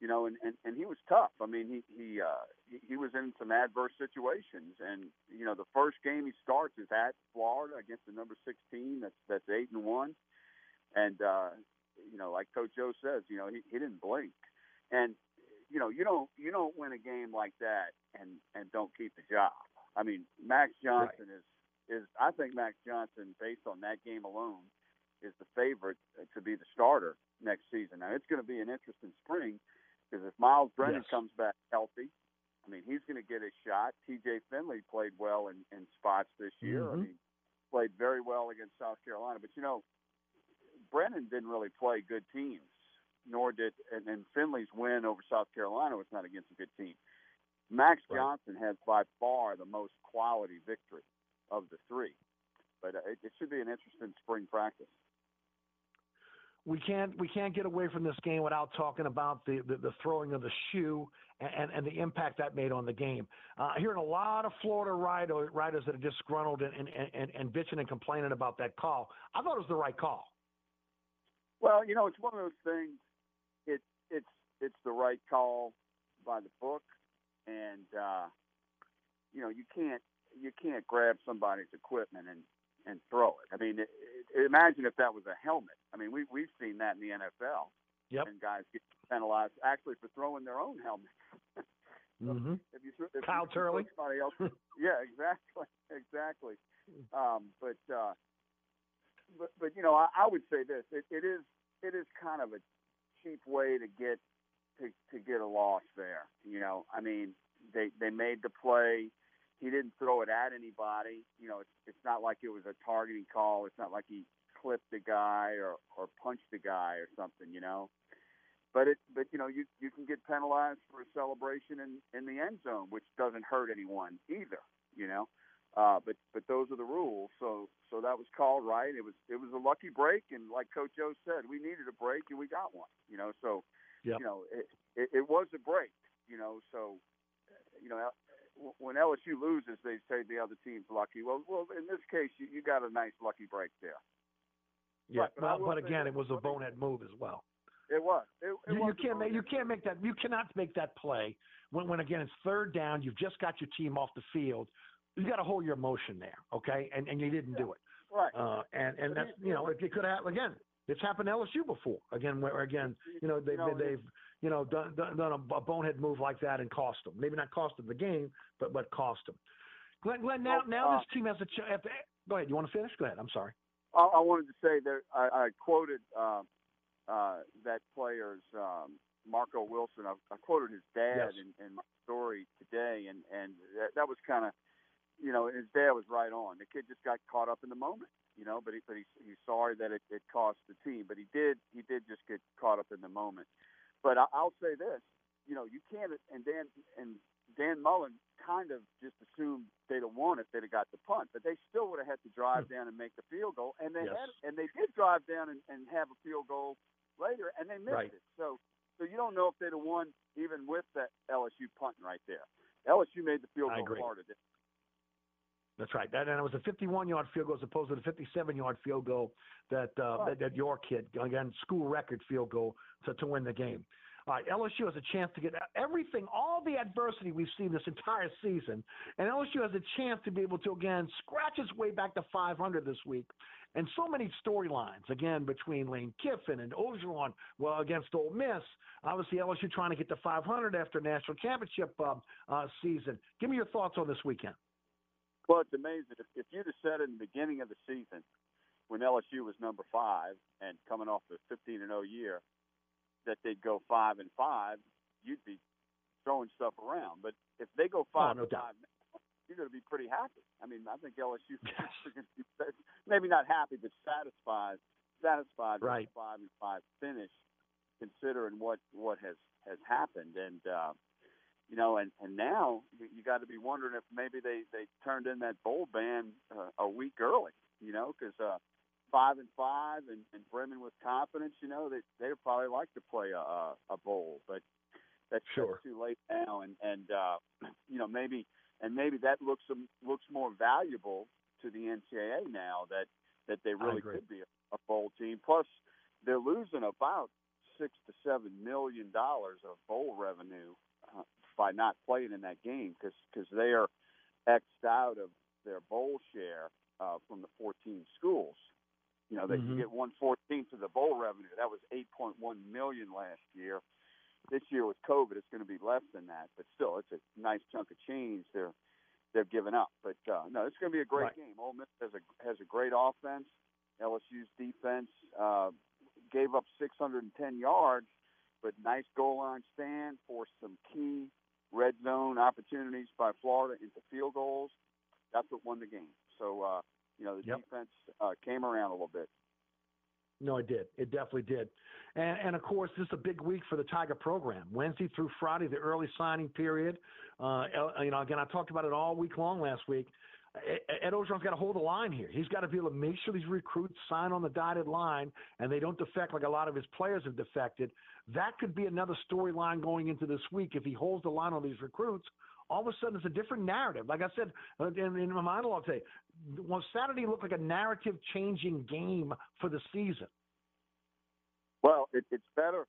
you know, and, and, and he was tough. I mean, he he, uh, he he was in some adverse situations, and you know, the first game he starts is at Florida against the number sixteen. That's that's eight and one, and uh, you know, like Coach Joe says, you know, he, he didn't blink, and you know, you don't you don't win a game like that and and don't keep the job. I mean, Max Johnson is is I think Max Johnson, based on that game alone, is the favorite to be the starter next season. Now it's going to be an interesting spring because if Myles Brennan Yes. comes back healthy, I mean he's going to get a shot. T.J. Finley played well in, in spots this year. I Mhm. mean, played very well against South Carolina. But you know, Brennan didn't really play good teams, nor did and, and Finley's win over South Carolina was not against a good team. Max Johnson has by far the most quality victory of the three, but uh, it, it should be an interesting spring practice. we can't we can't get away from this game without talking about the, the, the throwing of the shoe and, and the impact that made on the game. Uh, hearing a lot of Florida rider, riders that are disgruntled and, and, and, and bitching and complaining about that call. I thought it was the right call. Well, you know, it's one of those things. It it's it's the right call by the book, and uh, you know you can't you can't grab somebody's equipment and and throw it. I mean, it, it, imagine if that was a helmet. I mean, we we've seen that in the NFL. Yep. And guys get penalized actually for throwing their own helmet. Mm-hmm. If you if Kyle you Turley. somebody else, yeah, exactly, exactly. Um, but uh, but but you know, I, I would say this: it, it is it is kind of a cheap way to get to to get a loss there. You know, I mean, they they made the play. He didn't throw it at anybody. You know, it's it's not like it was a targeting call. It's not like he clipped the guy or or punched the guy or something. You know. But it, but you know, you you can get penalized for a celebration in in the end zone, which doesn't hurt anyone either. You know, uh, but but those are the rules. So so that was called right. It was it was a lucky break, and like Coach Joe said, we needed a break and we got one. You know, so Yep. you know it, it it was a break. You know, so you know when LSU loses, they say the other team's lucky. Well, well, in this case, you, you got a nice lucky break there. Yeah, Right, but well, but again, it was a bonehead move as well. It was. It, it You, you was a can't make you can't make that you cannot make that play when when again it's third down. You've just got your team off the field. You got to hold your emotion there, okay? And and you didn't do it. Right. Uh, and and that's you know it, it could happen again. It's happened to LSU before. Again, where again you know they, You know, they they've you know done done, done a, bonehead move like that and cost them. Maybe not cost them the game, but but cost them. Glenn, Glenn now Well, now uh, this team has a ch- have to, go ahead. You want to finish? Go ahead. I'm sorry. I, I wanted to say that I, I quoted uh, uh, that player's um, Marco Wilson. I, I quoted his dad Yes. in, in my story today, and and that, that was kind of, you know, his dad was right on. The kid just got caught up in the moment, you know, but he, but he, he's sorry that it, it cost the team, but he did he did just get caught up in the moment. But I, I'll say this, you know, you can't and Dan and Dan Mullen kind of just assumed they'd have won if they'd have got the punt, but they still would have had to drive down and make the field goal, and they Yes. had and they did drive down and, and have a field goal later, and they missed Right. it. So so you don't know if they'd have won even with that LSU punting right there. LSU made the field goal agree. That's right. That, and it was a 51-yard field goal as opposed to the 57-yard field goal that, uh, that that your kid again school record field goal to, to win the game. All right, LSU has a chance to get everything, all the adversity we've seen this entire season, and LSU has a chance to be able to again scratch its way back to 500 this week. And so many storylines again between Lane Kiffin and Orgeron, well against Ole Miss. Obviously, LSU trying to get to 500 after national championship uh, uh, season. Give me your thoughts on this weekend. Well, it's amazing. If, if you'd have said in the beginning of the season, when LSU was number five and coming off the 15 and 0 year, that they'd go five and five, you'd be throwing stuff around. But if they go five Oh, no and doubt. five, you're going to be pretty happy. I mean, I think LSU are going to be maybe not happy, but satisfied, satisfied Right. with a five and five finish, considering what what has has happened. And uh, you know, and and now you, you got to be wondering if maybe they they turned in that bowl ban uh, a week early. You know, because uh, five and five and, and Bremen with confidence. You know, they they'd probably like to play a a, a bowl, but that's, Sure. that's too late now, and and uh, you know maybe and maybe that looks um, looks more valuable to the NCAA now that that they really could be a, a bowl team. Plus, they're losing about six to seven million dollars of bowl revenue by not playing in that game because they are xed out of their bowl share uh, from the 14 schools. You know, they Mhm. you get one fourteenth of the bowl revenue. That was 8.1 million last year. This year with COVID, it's going to be less than that, but still, it's a nice chunk of change they're they're giving up. But uh, no, it's going to be a great Right. game. Ole Miss has a has a great offense. LSU's defense uh, gave up 610 yards, but nice goal line stand, forced some key red zone opportunities by Florida into field goals. That's what won the game. So uh, you know the Yep. defense uh, came around a little bit. No, it did. It definitely did. And, and of course, this is a big week for the Tiger program. Wednesday through Friday, the early signing period. Uh, you know, again, I talked about it all week long last week. Ed Orgeron's got to hold the line here. He's got to be able to make sure these recruits sign on the dotted line and they don't defect like a lot of his players have defected. That could be another storyline going into this week if he holds the line on these recruits. All of a sudden, it's a different narrative. Like I said uh, in, in my monologue today, well, Saturday looked like a narrative-changing game for the season. Well, it, it's better.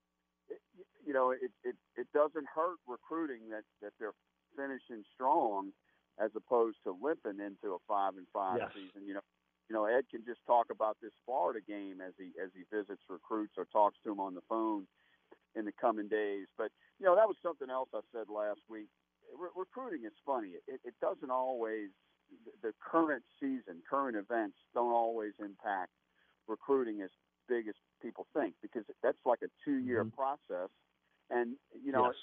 It, you know, it, it it doesn't hurt recruiting that that they're finishing strong, as opposed to limping into a five and five Yes. season. You know, you know Ed can just talk about this Florida game as he as he visits recruits or talks to them on the phone in the coming days. But you know, that was something else I said last week. Re- recruiting is funny. It, it doesn't always the current season, current events don't always impact recruiting as big as people think because that's like a two year mm-hmm. process. And you know, Yes.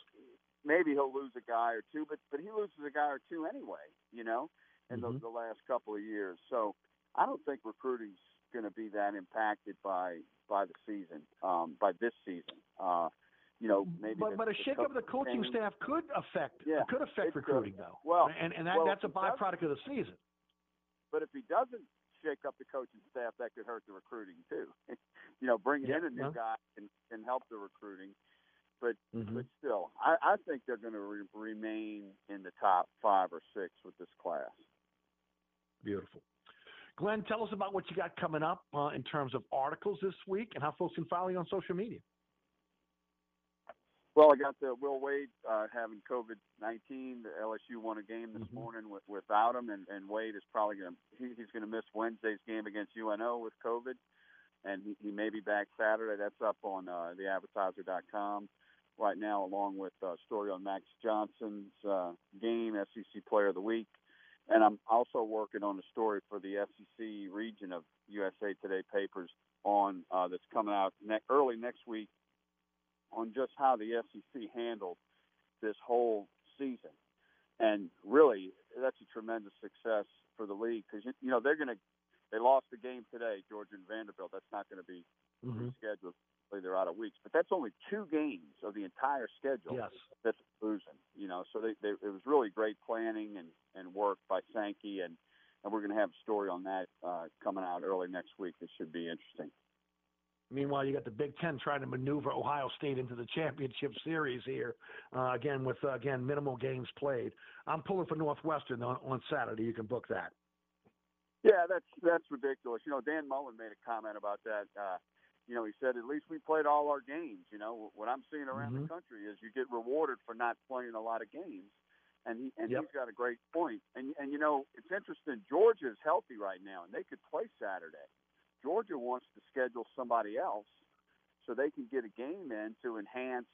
Maybe he'll lose a guy or two, but but he loses a guy or two anyway. You know, in Mhm. the, the last couple of years. So I don't think recruiting's going to be that impacted by by the season, um, by this season. Uh, you know, maybe. But the- but a shake up of the coaching change. staff could affect Yeah, could affect it could. recruiting though. Well, and and that, well, that's a byproduct of the season. But if he doesn't shake up the coaching staff, that could hurt the recruiting too. you know, bringing Yeah, in a new well. guy can, can help the recruiting. But Mhm. but still, I, I think they're going to re- remain in the top five or six with this class. Beautiful. Glenn, tell us about what you got coming up uh, in terms of articles this week and how folks can follow you on social media. Well, I got the Will Wade uh, having COVID nineteen. The LSU won a game this Mhm. morning with, without him, and, and Wade is probably going to he, he's going to miss Wednesday's game against UNO with COVID, and he, he may be back Saturday. That's up on uh, theadvertiser.com right now, along with a story on Max Johnson's uh, game, SEC Player of the Week, and I'm also working on a story for the SEC region of USA Today papers on uh, that's coming out ne- early next week on just how the SEC handled this whole season. And really, that's a tremendous success for the league because you know they're going to they lost the game today, Georgia and Vanderbilt. That's not going to be Mhm. rescheduled. They're out of weeks, but that's only two games of the entire schedule Yes. that's losing. You know, so they, they it was really great planning and and work by Sankey, and and we're going to have a story on that uh, coming out early next week. That should be interesting. Meanwhile, you got the Big Ten trying to maneuver Ohio State into the championship series here. Uh, again, with uh, again minimal games played. I'm pulling for Northwestern on, on Saturday. You can book that. Yeah, that's that's ridiculous. You know, Dan Mullen made a comment about that. Uh, you know, he said at least we played all our games. You know, what I'm seeing around Mhm. the country is you get rewarded for not playing a lot of games, and he and Yep. he's got a great point. And and you know, it's interesting. Georgia is healthy right now, and they could play Saturday. Georgia wants to schedule somebody else so they can get a game in to enhance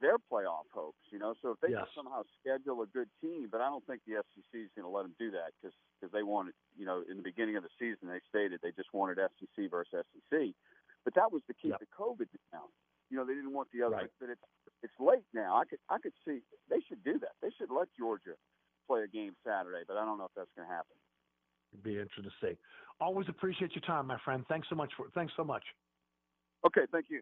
their playoff hopes. You know, so if they Yes. can somehow schedule a good team, but I don't think the SEC is going to let them do that because they wanted, you know, in the beginning of the season they stated they just wanted SEC versus SEC, but that was to keep Yep. the COVID down. You know, they didn't want the other, Right. but it's it's late now. I could I could see they should do that. They should let Georgia play a game Saturday, but I don't know if that's going to happen. It'd be interesting to see. Always appreciate your time, my friend. Thanks so much for thanks so much. Okay, thank you.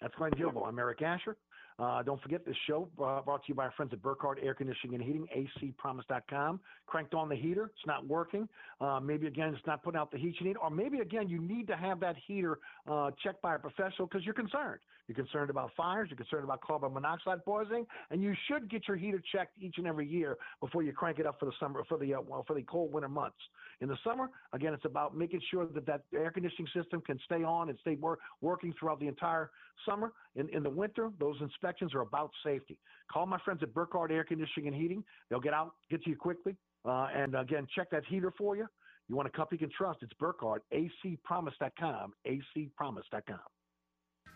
That's Glenn Guilbeau. I'm Eric Asher. Uh, don't forget this show uh, brought to you by our friends at Burkhardt Air Conditioning and Heating, acpromise.com. Cranked on the heater, it's not working. Uh, maybe again, it's not putting out the heat you need, or maybe again, you need to have that heater uh, checked by a professional because you're concerned. You're concerned about fires, you're concerned about carbon monoxide poisoning, and you should get your heater checked each and every year before you crank it up for the summer, for the uh, well, for the cold winter months. In the summer, again, it's about making sure that that air conditioning system can stay on and stay wor- working throughout the entire summer. In, in the winter, those inspections are about safety. Call my friends at Burkhardt Air Conditioning and Heating. They'll get out, get to you quickly, uh, and again, check that heater for you. You want a company you can trust? It's Burkhardt, acpromise.com, acpromise.com.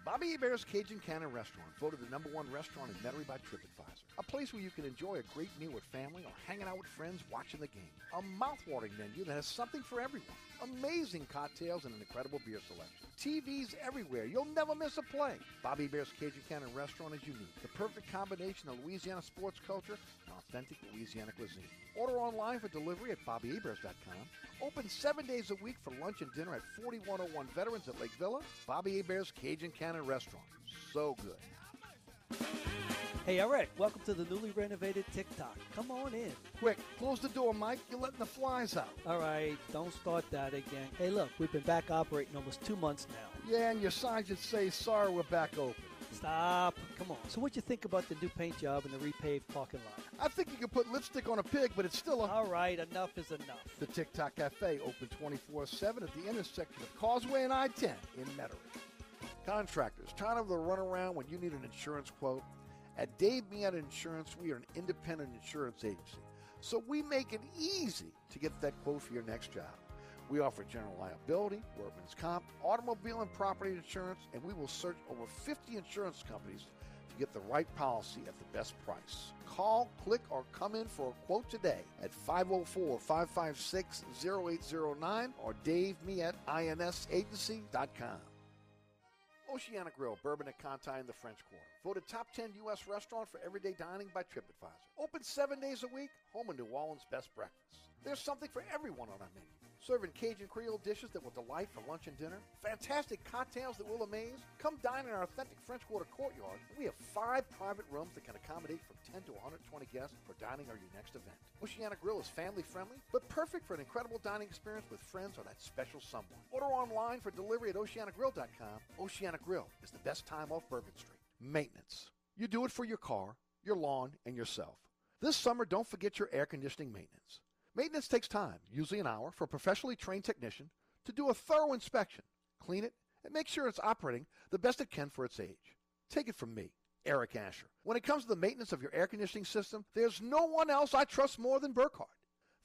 Bobby Hebert's Cajun Cannon Restaurant, voted the number one restaurant in Metairie by TripAdvisor. A place where you can enjoy a great meal with family or hanging out with friends watching the game. A mouthwatering menu that has something for everyone. Amazing cocktails and an incredible beer selection. TVs everywhere. You'll never miss a play. Bobby Hebert's Cajun Cannon Restaurant is unique. The perfect combination of Louisiana sports culture authentic Louisiana cuisine. Order online for delivery at BobbyHeberts.com. Open seven days a week for lunch and dinner at 4101 Veterans at Lake Villa. Bobby Hebert's Cajun Cannon Restaurant. So good. Hey, Eric, welcome to the newly renovated TikTok. Come on in. Quick, close the door, Mike. You're letting the flies out. All right, don't start that again. Hey, look, we've been back operating almost two months now. Yeah, and your sign should say, sorry, we're back open. Stop. Come on. So, what you think about the new paint job and the repaved parking lot? I think you can put lipstick on a pig, but it's still a. All right, enough is enough. The TikTok Cafe, open 24 7 at the intersection of Causeway and I 10 in Metairie. Contractors, tired of the runaround when you need an insurance quote? At Dave Miata Insurance, we are an independent insurance agency, so we make it easy to get that quote for your next job. We offer general liability, workman's comp, automobile and property insurance, and we will search over 50 insurance companies to get the right policy at the best price. Call, click, or come in for a quote today at 504 556 0809 or Dave me at insagency.com. Oceana Grill, Bourbon at Conti in the French Quarter. Voted top 10 U.S. restaurant for everyday dining by TripAdvisor. Open seven days a week, home of New Orleans' best breakfast. There's something for everyone on our menu. Serving Cajun Creole dishes that will delight for lunch and dinner. Fantastic cocktails that will amaze. Come dine in our authentic French Quarter courtyard. We have five private rooms that can accommodate from 10 to 120 guests for dining or your next event. Oceana Grill is family friendly, but perfect for an incredible dining experience with friends or that special someone. Order online for delivery at oceanagrill.com. Oceana Grill is the best time off Bourbon Street. Maintenance. You do it for your car, your lawn, and yourself. This summer, don't forget your air conditioning maintenance. Maintenance takes time, usually an hour, for a professionally trained technician to do a thorough inspection, clean it, and make sure it's operating the best it can for its age. Take it from me, Eric Asher. When it comes to the maintenance of your air conditioning system, there's no one else I trust more than Burkhardt.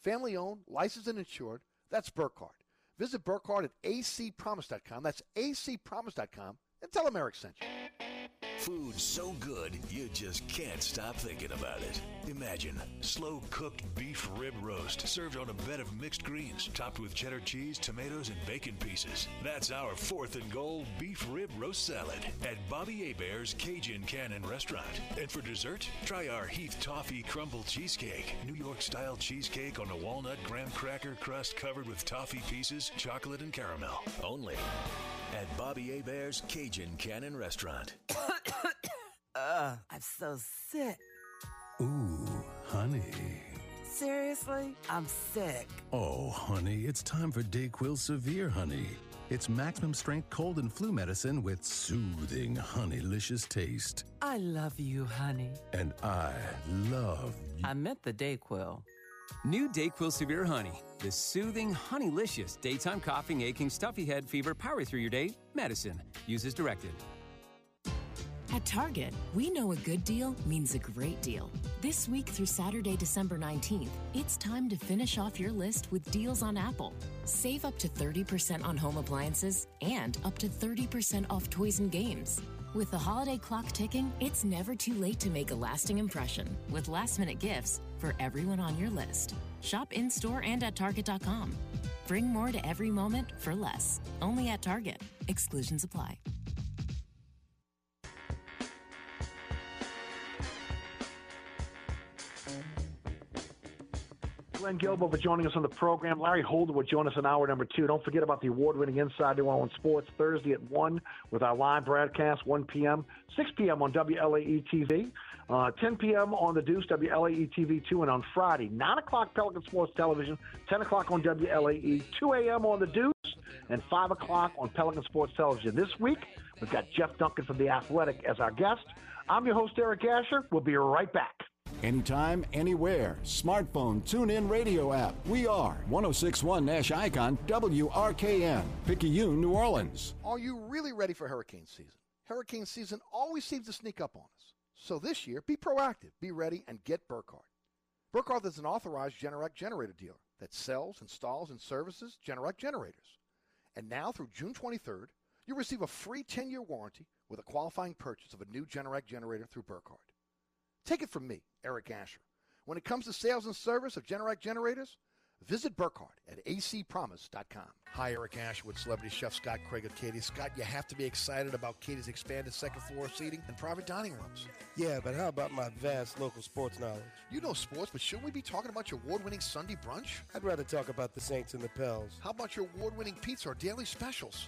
Family owned, licensed, and insured, that's Burkhardt. Visit Burkhardt at acpromise.com. That's acpromise.com and tell them Eric sent you. Food so good, you just can't stop thinking about it. Imagine slow cooked beef rib roast served on a bed of mixed greens, topped with cheddar cheese, tomatoes, and bacon pieces. That's our fourth and goal beef rib roast salad at Bobby Hebert's Cajun Cannon Restaurant. And for dessert, try our Heath Toffee Crumble Cheesecake, New York style cheesecake on a walnut graham cracker crust covered with toffee pieces, chocolate, and caramel. Only at Bobby Hebert's Cajun Cannon Restaurant. Ugh, I'm so sick. Ooh, honey. Seriously? I'm sick. Oh, honey, it's time for Dayquil Severe Honey. It's maximum strength cold and flu medicine with soothing, honeylicious taste. I love you, honey. And I love I meant the Dayquil. New Dayquil Severe Honey. The soothing, honeylicious, daytime coughing, aching, stuffy head, fever, power through your day medicine. Use as directed. At Target, we know a good deal means a great deal. This week through Saturday, December 19th, it's time to finish off your list with deals on Apple. Save up to 30% on home appliances and up to 30% off toys and games. With the holiday clock ticking, it's never too late to make a lasting impression with last minute gifts for everyone on your list. Shop in store and at Target.com. Bring more to every moment for less. Only at Target. Exclusions apply. Glenn Guilbeau for joining us on the program. Larry Holder will join us in hour number two. Don't forget about the award-winning Inside New Orleans Sports Thursday at 1 with our live broadcast, 1 p.m., 6 p.m. on WLAE TV, uh, 10 p.m. on the Deuce, WLAE TV 2, and on Friday, 9 o'clock Pelican Sports Television, 10 o'clock on WLAE, 2 a.m. on the Deuce, and 5 o'clock on Pelican Sports Television. This week, we've got Jeff Duncan from The Athletic as our guest. I'm your host, Eric Asher. We'll be right back. Anytime, anywhere. Smartphone, tune in radio app. We are 1061 Nash Icon, WRKN, Picayune, New Orleans. Are you really ready for hurricane season? Hurricane season always seems to sneak up on us. So this year, be proactive, be ready, and get Burkhardt. Burkhardt is an authorized Generac generator dealer that sells, installs, and services Generac generators. And now through June 23rd, you'll receive a free 10-year warranty with a qualifying purchase of a new Generac generator through Burkhardt. Take it from me, Eric Asher. When it comes to sales and service of Generac generators, visit Burkhardt at acpromise.com. Hi, Eric Asher with celebrity chef Scott Craig of Katie. Scott, you have to be excited about Katie's expanded second floor seating and private dining rooms. Yeah, but how about my vast local sports knowledge? You know sports, but shouldn't we be talking about your award-winning Sunday brunch? I'd rather talk about the Saints and the Pels. How about your award-winning pizza or daily specials?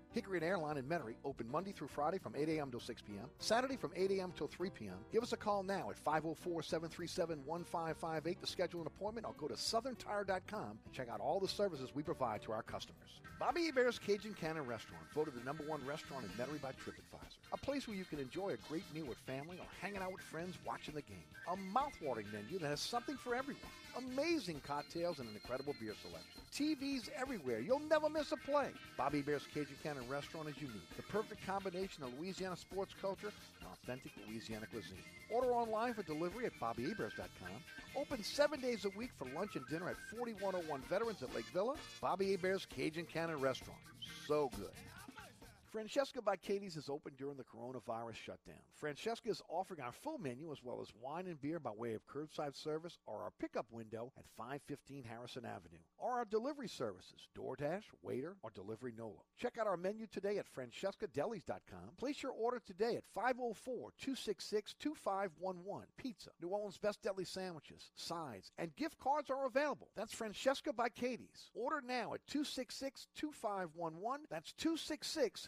Hickory and Airline in Metairie open Monday through Friday from 8 a.m. till 6 p.m. Saturday from 8 a.m. till 3 p.m. Give us a call now at 504-737-1558 to schedule an appointment or go to southerntire.com and check out all the services we provide to our customers. Bobby Hebert's Cajun Cannon Restaurant, voted the number one restaurant in Metairie by TripAdvisor. A place where you can enjoy a great meal with family or hanging out with friends watching the game. A mouth-watering menu that has something for everyone. Amazing cocktails and an incredible beer selection. TVs everywhere. You'll never miss a play. Bobby Hebert's Cajun Cannon Restaurant is unique. The perfect combination of Louisiana sports culture and authentic Louisiana cuisine. Order online for delivery at BobbyHeberts.com. Open seven days a week for lunch and dinner at 4101 Veterans at Lake Villa. Bobby Hebert's Cajun Cannon Restaurant. So good. Francesca by Katie's is open during the coronavirus shutdown. Francesca is offering our full menu as well as wine and beer by way of curbside service or our pickup window at 515 Harrison Avenue, or our delivery services, DoorDash, Waitr, or Delivery Nola. Check out our menu today at francescadelis.com. Place your order today at 504-266-2511. Pizza, New Orleans Best Deli Sandwiches, sides, and gift cards are available. That's Francesca by Katie's. Order now at 266-2511. That's 266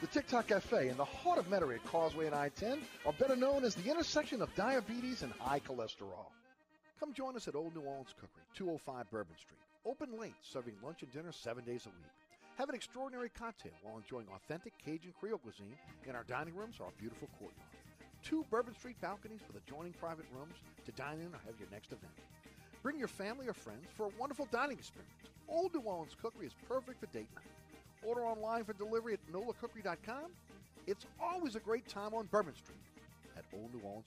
The TikTok Cafe in the heart of Metairie at Causeway and I-10 are better known as the intersection of diabetes and high cholesterol. Come join us at Old New Orleans Cookery, 205 Bourbon Street. Open late, serving lunch and dinner seven days a week. Have an extraordinary cocktail while enjoying authentic Cajun Creole cuisine in our dining rooms or our beautiful courtyard. Two Bourbon Street balconies with adjoining private rooms to dine in or have your next event. Bring your family or friends for a wonderful dining experience. Old New Orleans Cookery is perfect for date night. Order online for delivery at nolacookery.com. It's always a great time on Bourbon Street at Old New Orleans.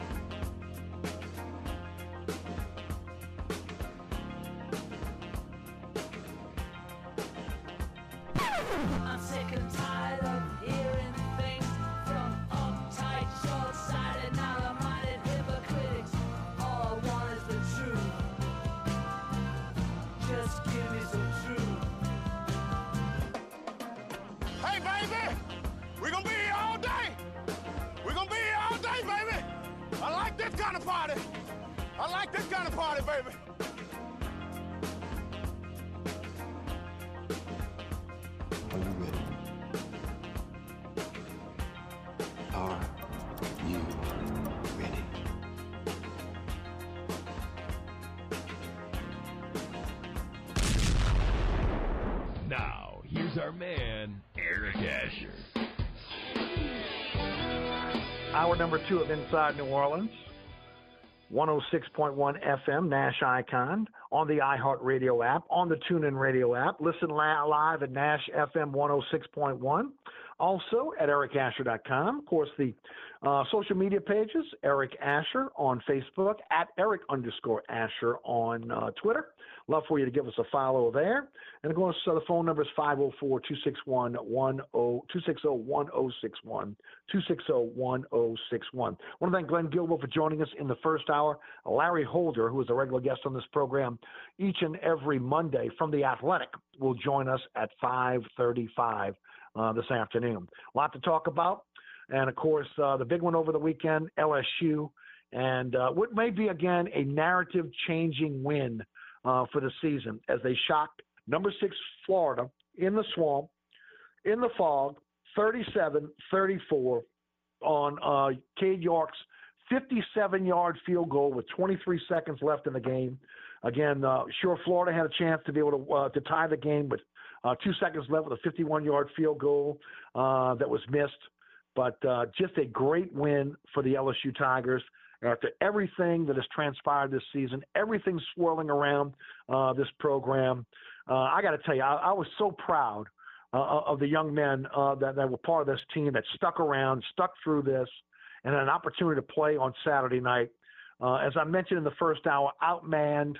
Two of Inside New Orleans, 106.1 FM, Nash Icon, on the iHeartRadio app, on the TuneIn Radio app. Listen live at Nash FM 106.1. Also at ericasher.com. Of course, the uh, social media pages, Eric Asher on Facebook, at Eric underscore Asher on uh, Twitter. Love for you to give us a follow there. And of course, uh, the phone number is 504 261 260 1061. 260 1061. I want to thank Glenn Guilbeau for joining us in the first hour. Larry Holder, who is a regular guest on this program each and every Monday from The Athletic, will join us at 535 uh, this afternoon. A lot to talk about. And of course, uh, the big one over the weekend, LSU, and uh, what may be again a narrative changing win uh, for the season as they shocked number six Florida in the swamp, in the fog, 37 34 on uh, Cade York's 57 yard field goal with 23 seconds left in the game. Again, uh, sure, Florida had a chance to be able to, uh, to tie the game with uh, two seconds left with a 51 yard field goal uh, that was missed. But uh, just a great win for the LSU Tigers after everything that has transpired this season, everything swirling around uh, this program. Uh, I got to tell you, I, I was so proud uh, of the young men uh, that, that were part of this team that stuck around, stuck through this, and an opportunity to play on Saturday night. Uh, as I mentioned in the first hour, outmanned,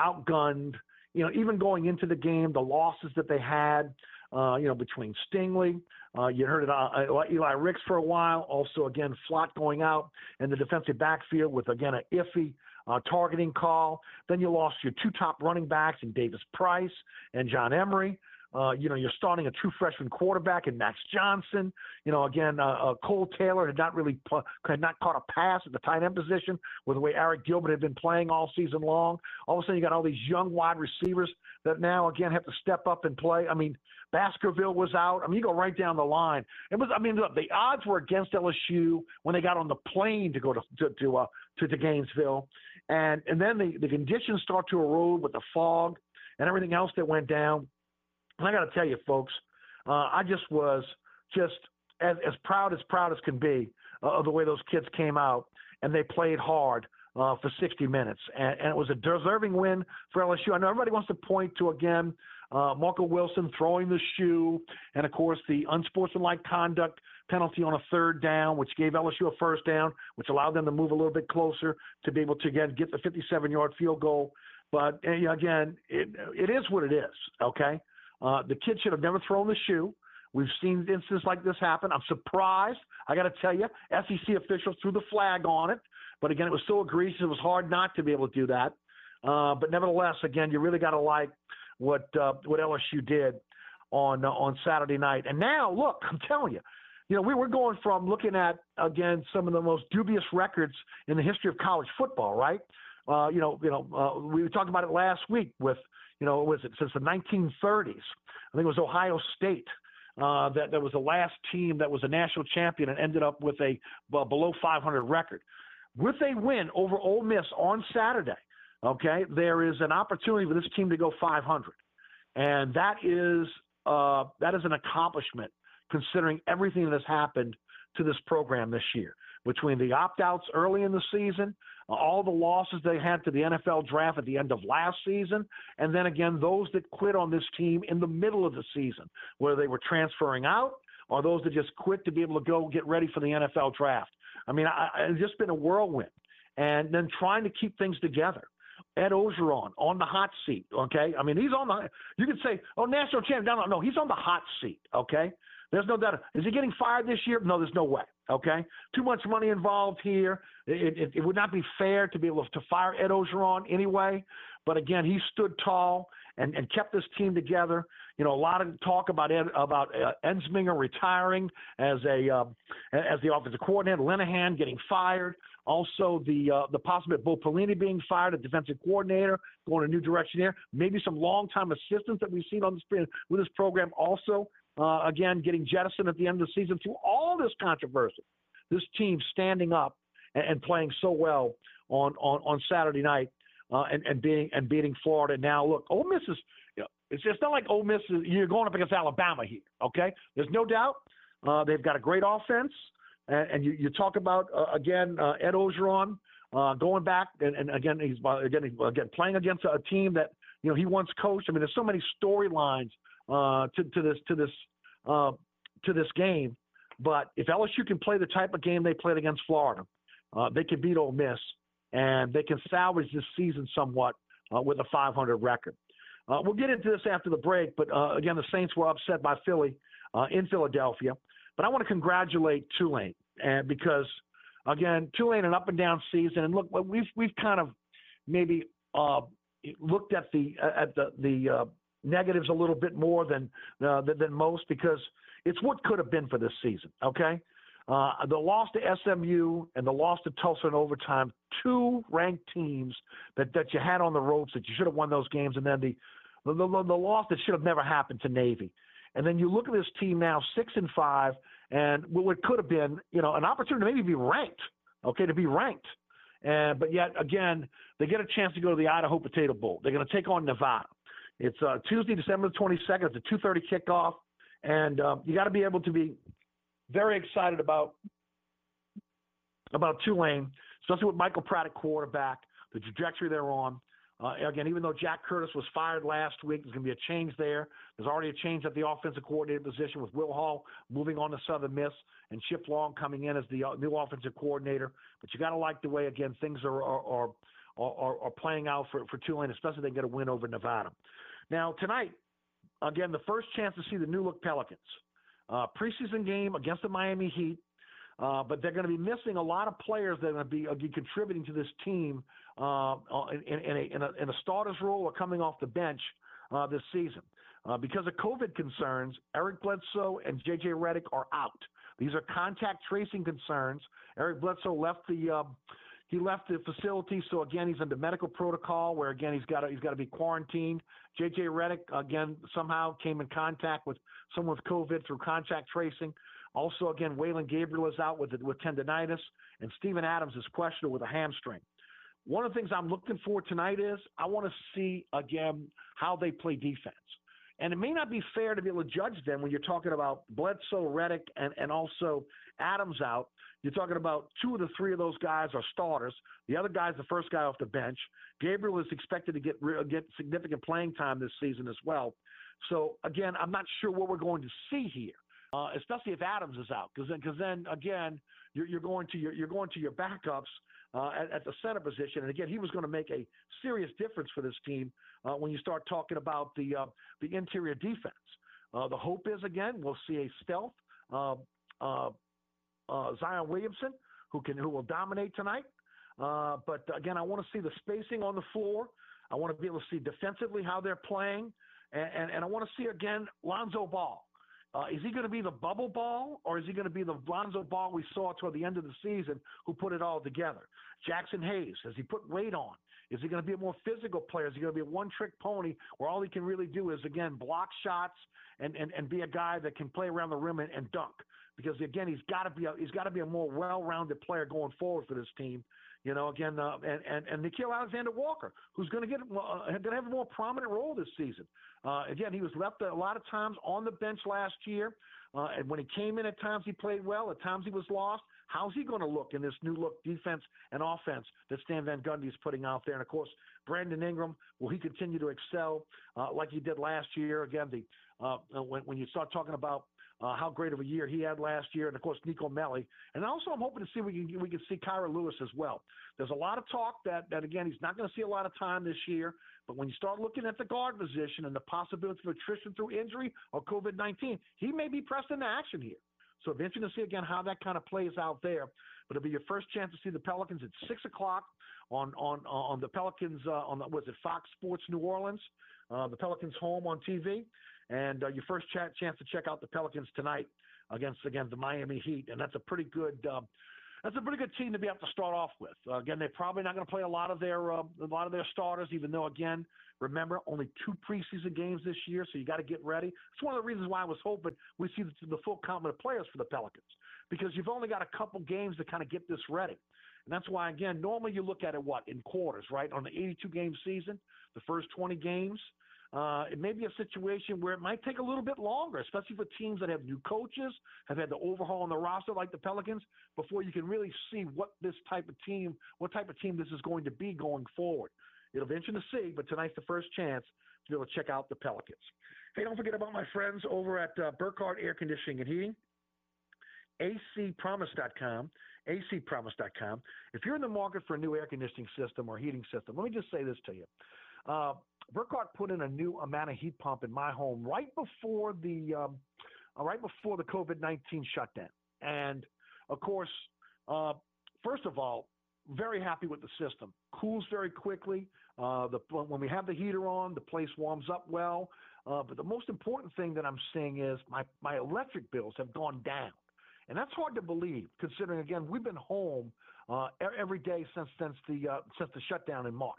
outgunned. You know, even going into the game, the losses that they had. Uh, you know, between Stingley, uh, you heard it, uh, Eli Ricks for a while. Also, again, Flott going out in the defensive backfield with again an iffy uh, targeting call. Then you lost your two top running backs in Davis Price and John Emery. Uh, you know, you're starting a true freshman quarterback in Max Johnson. You know, again, uh, uh, Kole Taylor had not really had not caught a pass at the tight end position with the way Arik Gilbert had been playing all season long. All of a sudden, you got all these young wide receivers that now again have to step up and play. I mean, Baskerville was out. I mean, you go right down the line. It was. I mean, look, the odds were against LSU when they got on the plane to go to to to, uh, to, to Gainesville, And and then the, the conditions start to erode with the fog and everything else that went down. And I got to tell you, folks, uh, I just was just as, as proud as proud as can be uh, of the way those kids came out and they played hard uh, for 60 minutes. And, and, it was a deserving win for LSU. I know everybody wants to point to, again, uh, Marco Wilson throwing the shoe, and of course, the unsportsmanlike conduct penalty on a third down, which gave LSU a first down, which allowed them to move a little bit closer to be able to again get the 57 yard field goal. But again, it, it is what it is, okay? Uh, the kid should have never thrown the shoe. We've seen instances like this happen. I'm surprised. I got to tell you, SEC officials threw the flag on it. But again, it was so egregious. It was hard not to be able to do that. Uh, but nevertheless, again, you really got to like what uh, what LSU did on uh, on Saturday night. And now, look, I'm telling you, you know, we were going from looking at again some of the most dubious records in the history of college football, right? Uh, you know, you know, uh, we talked about it last week with, you know, was it since the 1930s? I think it was Ohio State. Uh, that that was the last team that was a national champion and ended up with a uh, below 500 record. With a win over Ole Miss on Saturday, okay, there is an opportunity for this team to go 500, and that is uh, that is an accomplishment considering everything that has happened to this program this year between the opt-outs early in the season, all the losses they had to the NFL draft at the end of last season, and then again those that quit on this team in the middle of the season, where they were transferring out, or those that just quit to be able to go get ready for the NFL draft. I mean, I, it's just been a whirlwind, and then trying to keep things together. Ed Orgeron on the hot seat. Okay, I mean he's on the. You could say, oh, national champion. No, no, no. He's on the hot seat. Okay, there's no doubt. Is he getting fired this year? No, there's no way. Okay, too much money involved here. It, it, it would not be fair to be able to fire Ed Orgeron anyway. But again, he stood tall and, and kept this team together. You know, a lot of talk about Ed, about uh, Ensminger retiring as a uh, as the offensive coordinator, Linehan getting fired. Also, the uh, the possibility of Bo Pelini being fired, a defensive coordinator, going a new direction there. Maybe some longtime assistants that we've seen on this with this program also uh, again getting jettisoned at the end of the season. Through all this controversy, this team standing up and, and playing so well on on, on Saturday night uh, and, and being and beating Florida. Now, look, Ole Miss is. You know, it's just not like Ole Miss. Is, you're going up against Alabama here. Okay, there's no doubt. Uh, they've got a great offense, and, and you, you talk about uh, again uh, Ed Orgeron. uh, going back, and, and again he's uh, again he's, again playing against a team that you know he once coached. I mean, there's so many storylines uh, to to this to this uh, to this game. But if LSU can play the type of game they played against Florida, uh, they can beat Ole Miss and they can salvage this season somewhat uh, with a 500 record. Uh, we'll get into this after the break, but uh, again, the Saints were upset by Philly uh, in Philadelphia. But I want to congratulate Tulane and because again, Tulane an up and down season, and look, we've we've kind of maybe uh, looked at the at the the uh, negatives a little bit more than than, than most because it's what could have been for this season. Okay, uh, the loss to SMU and the loss to Tulsa in overtime, two ranked teams that, that you had on the ropes that you should have won those games, and then the, the, the, the loss that should have never happened to Navy. And then you look at this team now, six and five, and what could have been, you know, an opportunity to maybe be ranked, okay, to be ranked. And but yet again, they get a chance to go to the Idaho Potato Bowl. They're going to take on Nevada. It's uh, Tuesday, December the 22nd. It's a 2:30 kickoff, and uh, you got to be able to be very excited about about Tulane, especially with Michael Pratt at quarterback, the trajectory they're on. Uh, again, even though Jack Curtis was fired last week, there's going to be a change there. There's already a change at the offensive coordinator position with Will Hall moving on to Southern Miss and Chip Long coming in as the uh, new offensive coordinator. But you got to like the way again things are are, are playing out for for Tulane, especially if they get a win over Nevada. Now tonight, again, the first chance to see the new look Pelicans. Uh, preseason game against the Miami Heat, uh, but they're going to be missing a lot of players that are going to be, uh, be contributing to this team uh, uh, in, in, a, in, a, in, a, starter's role or coming off the bench uh, this season. because of COVID concerns, Eric Bledsoe and J.J. Redick are out. These are contact tracing concerns. Eric Bledsoe left the he left the facility, so again he's under medical protocol where again he's got to, he's got to be quarantined. J.J. Redick again somehow came in contact with someone with COVID through contact tracing. Also, again, Wenyen Gabriel is out with with tendonitis, and Steven Adams is questionable with a hamstring. one of the things I'm looking for tonight is I want to see again how they play defense. And it may not be fair to be able to judge them when you're talking about Bledsoe, Redick, and, and also Adams out. You're talking about two of the three of those guys are starters. The other guy's the first guy off the bench. Gabriel is expected to get get significant playing time this season as well. So again, I'm not sure what we're going to see here, uh, especially if Adams is out, because then because then again you're, you're going to your you're going to your backups uh, at, at, the center position. And again, he was going to make a serious difference for this team uh, when you start talking about the uh, the interior defense. Uh, the hope is again we'll see a stealth uh, uh, Zion Williamson who can who will dominate tonight. but again, I want to see the spacing on the floor. I want to be able to see defensively how they're playing, and, and, and I want to see again Lonzo Ball. Uh, is he going to be the bubble ball, or is he going to be the Lonzo ball we saw toward the end of the season who put it all together? Jaxson Hayes, has he put weight on? Is he going to be a more physical player? Is he going to be a one trick pony where all he can really do is, again, block shots and, and, and be a guy that can play around the rim and, and dunk? Because, again, he's got to be a, he's got to be a more well rounded player going forward for this team. You know, again, uh, and and and Nickeil Alexander Walker, who's going to get uh, going to have a more prominent role this season. Uh, again, he was left a lot of times on the bench last year, uh, and when he came in, at times he played well, at times he was lost. How's he going to look in this new look defense and offense that Stan Van Gundy is putting out there? And of course, Brandon Ingram, will he continue to excel uh, like he did last year? Again, the uh, when when you start talking about uh, how great of a year he had last year, and of course Nico Melli. And also, I'm hoping to see we can we can see Kira Lewis as well. There's a lot of talk that that again he's not going to see a lot of time this year. But when you start looking at the guard position and the possibility of attrition through injury or COVID-19, he may be pressed into action here. So it'll be interesting to see again how that kind of plays out there. But it'll be your first chance to see the Pelicans at six o'clock on on on the Pelicans uh, on the, was it Fox Sports New Orleans, uh, the Pelicans home on TV and uh, your first ch- chance to check out the Pelicans tonight against again the Miami Heat, and that's a pretty good. Uh, that's a pretty good team to be able to start off with. Uh, again, they're probably not going to play a lot of their uh, a lot of their starters, even though again, remember only two preseason games this year, so you got to get ready. It's one of the reasons why I was hoping we see the, the full complement of players for the Pelicans because you've only got a couple games to kind of get this ready. And that's why, again, normally you look at it what in quarters, right? On the 82 game season, the first 20 games, uh, it may be a situation where it might take a little bit longer, especially for teams that have new coaches, have had to overhaul on the roster like the Pelicans, before you can really see what this type of team, what type of team this is going to be going forward. It'll interesting to see, but tonight's the first chance to be able to check out the Pelicans. Hey, don't forget about my friends over at uh, Burkhardt Air Conditioning and Heating, acpromise.com, acpromise.com. If you're in the market for a new air conditioning system or heating system, let me just say this to you. Uh, Burkhardt put in a new amount of heat pump in my home right before the um, uh, right before the COVID nineteen shutdown, and of course, uh, first of all, very happy with the system. Cools very quickly. Uh, the when we have the heater on, the place warms up well. Uh, but the most important thing that I'm seeing is my my electric bills have gone down, and that's hard to believe considering again we've been home uh, every day since since the uh, since the shutdown in March.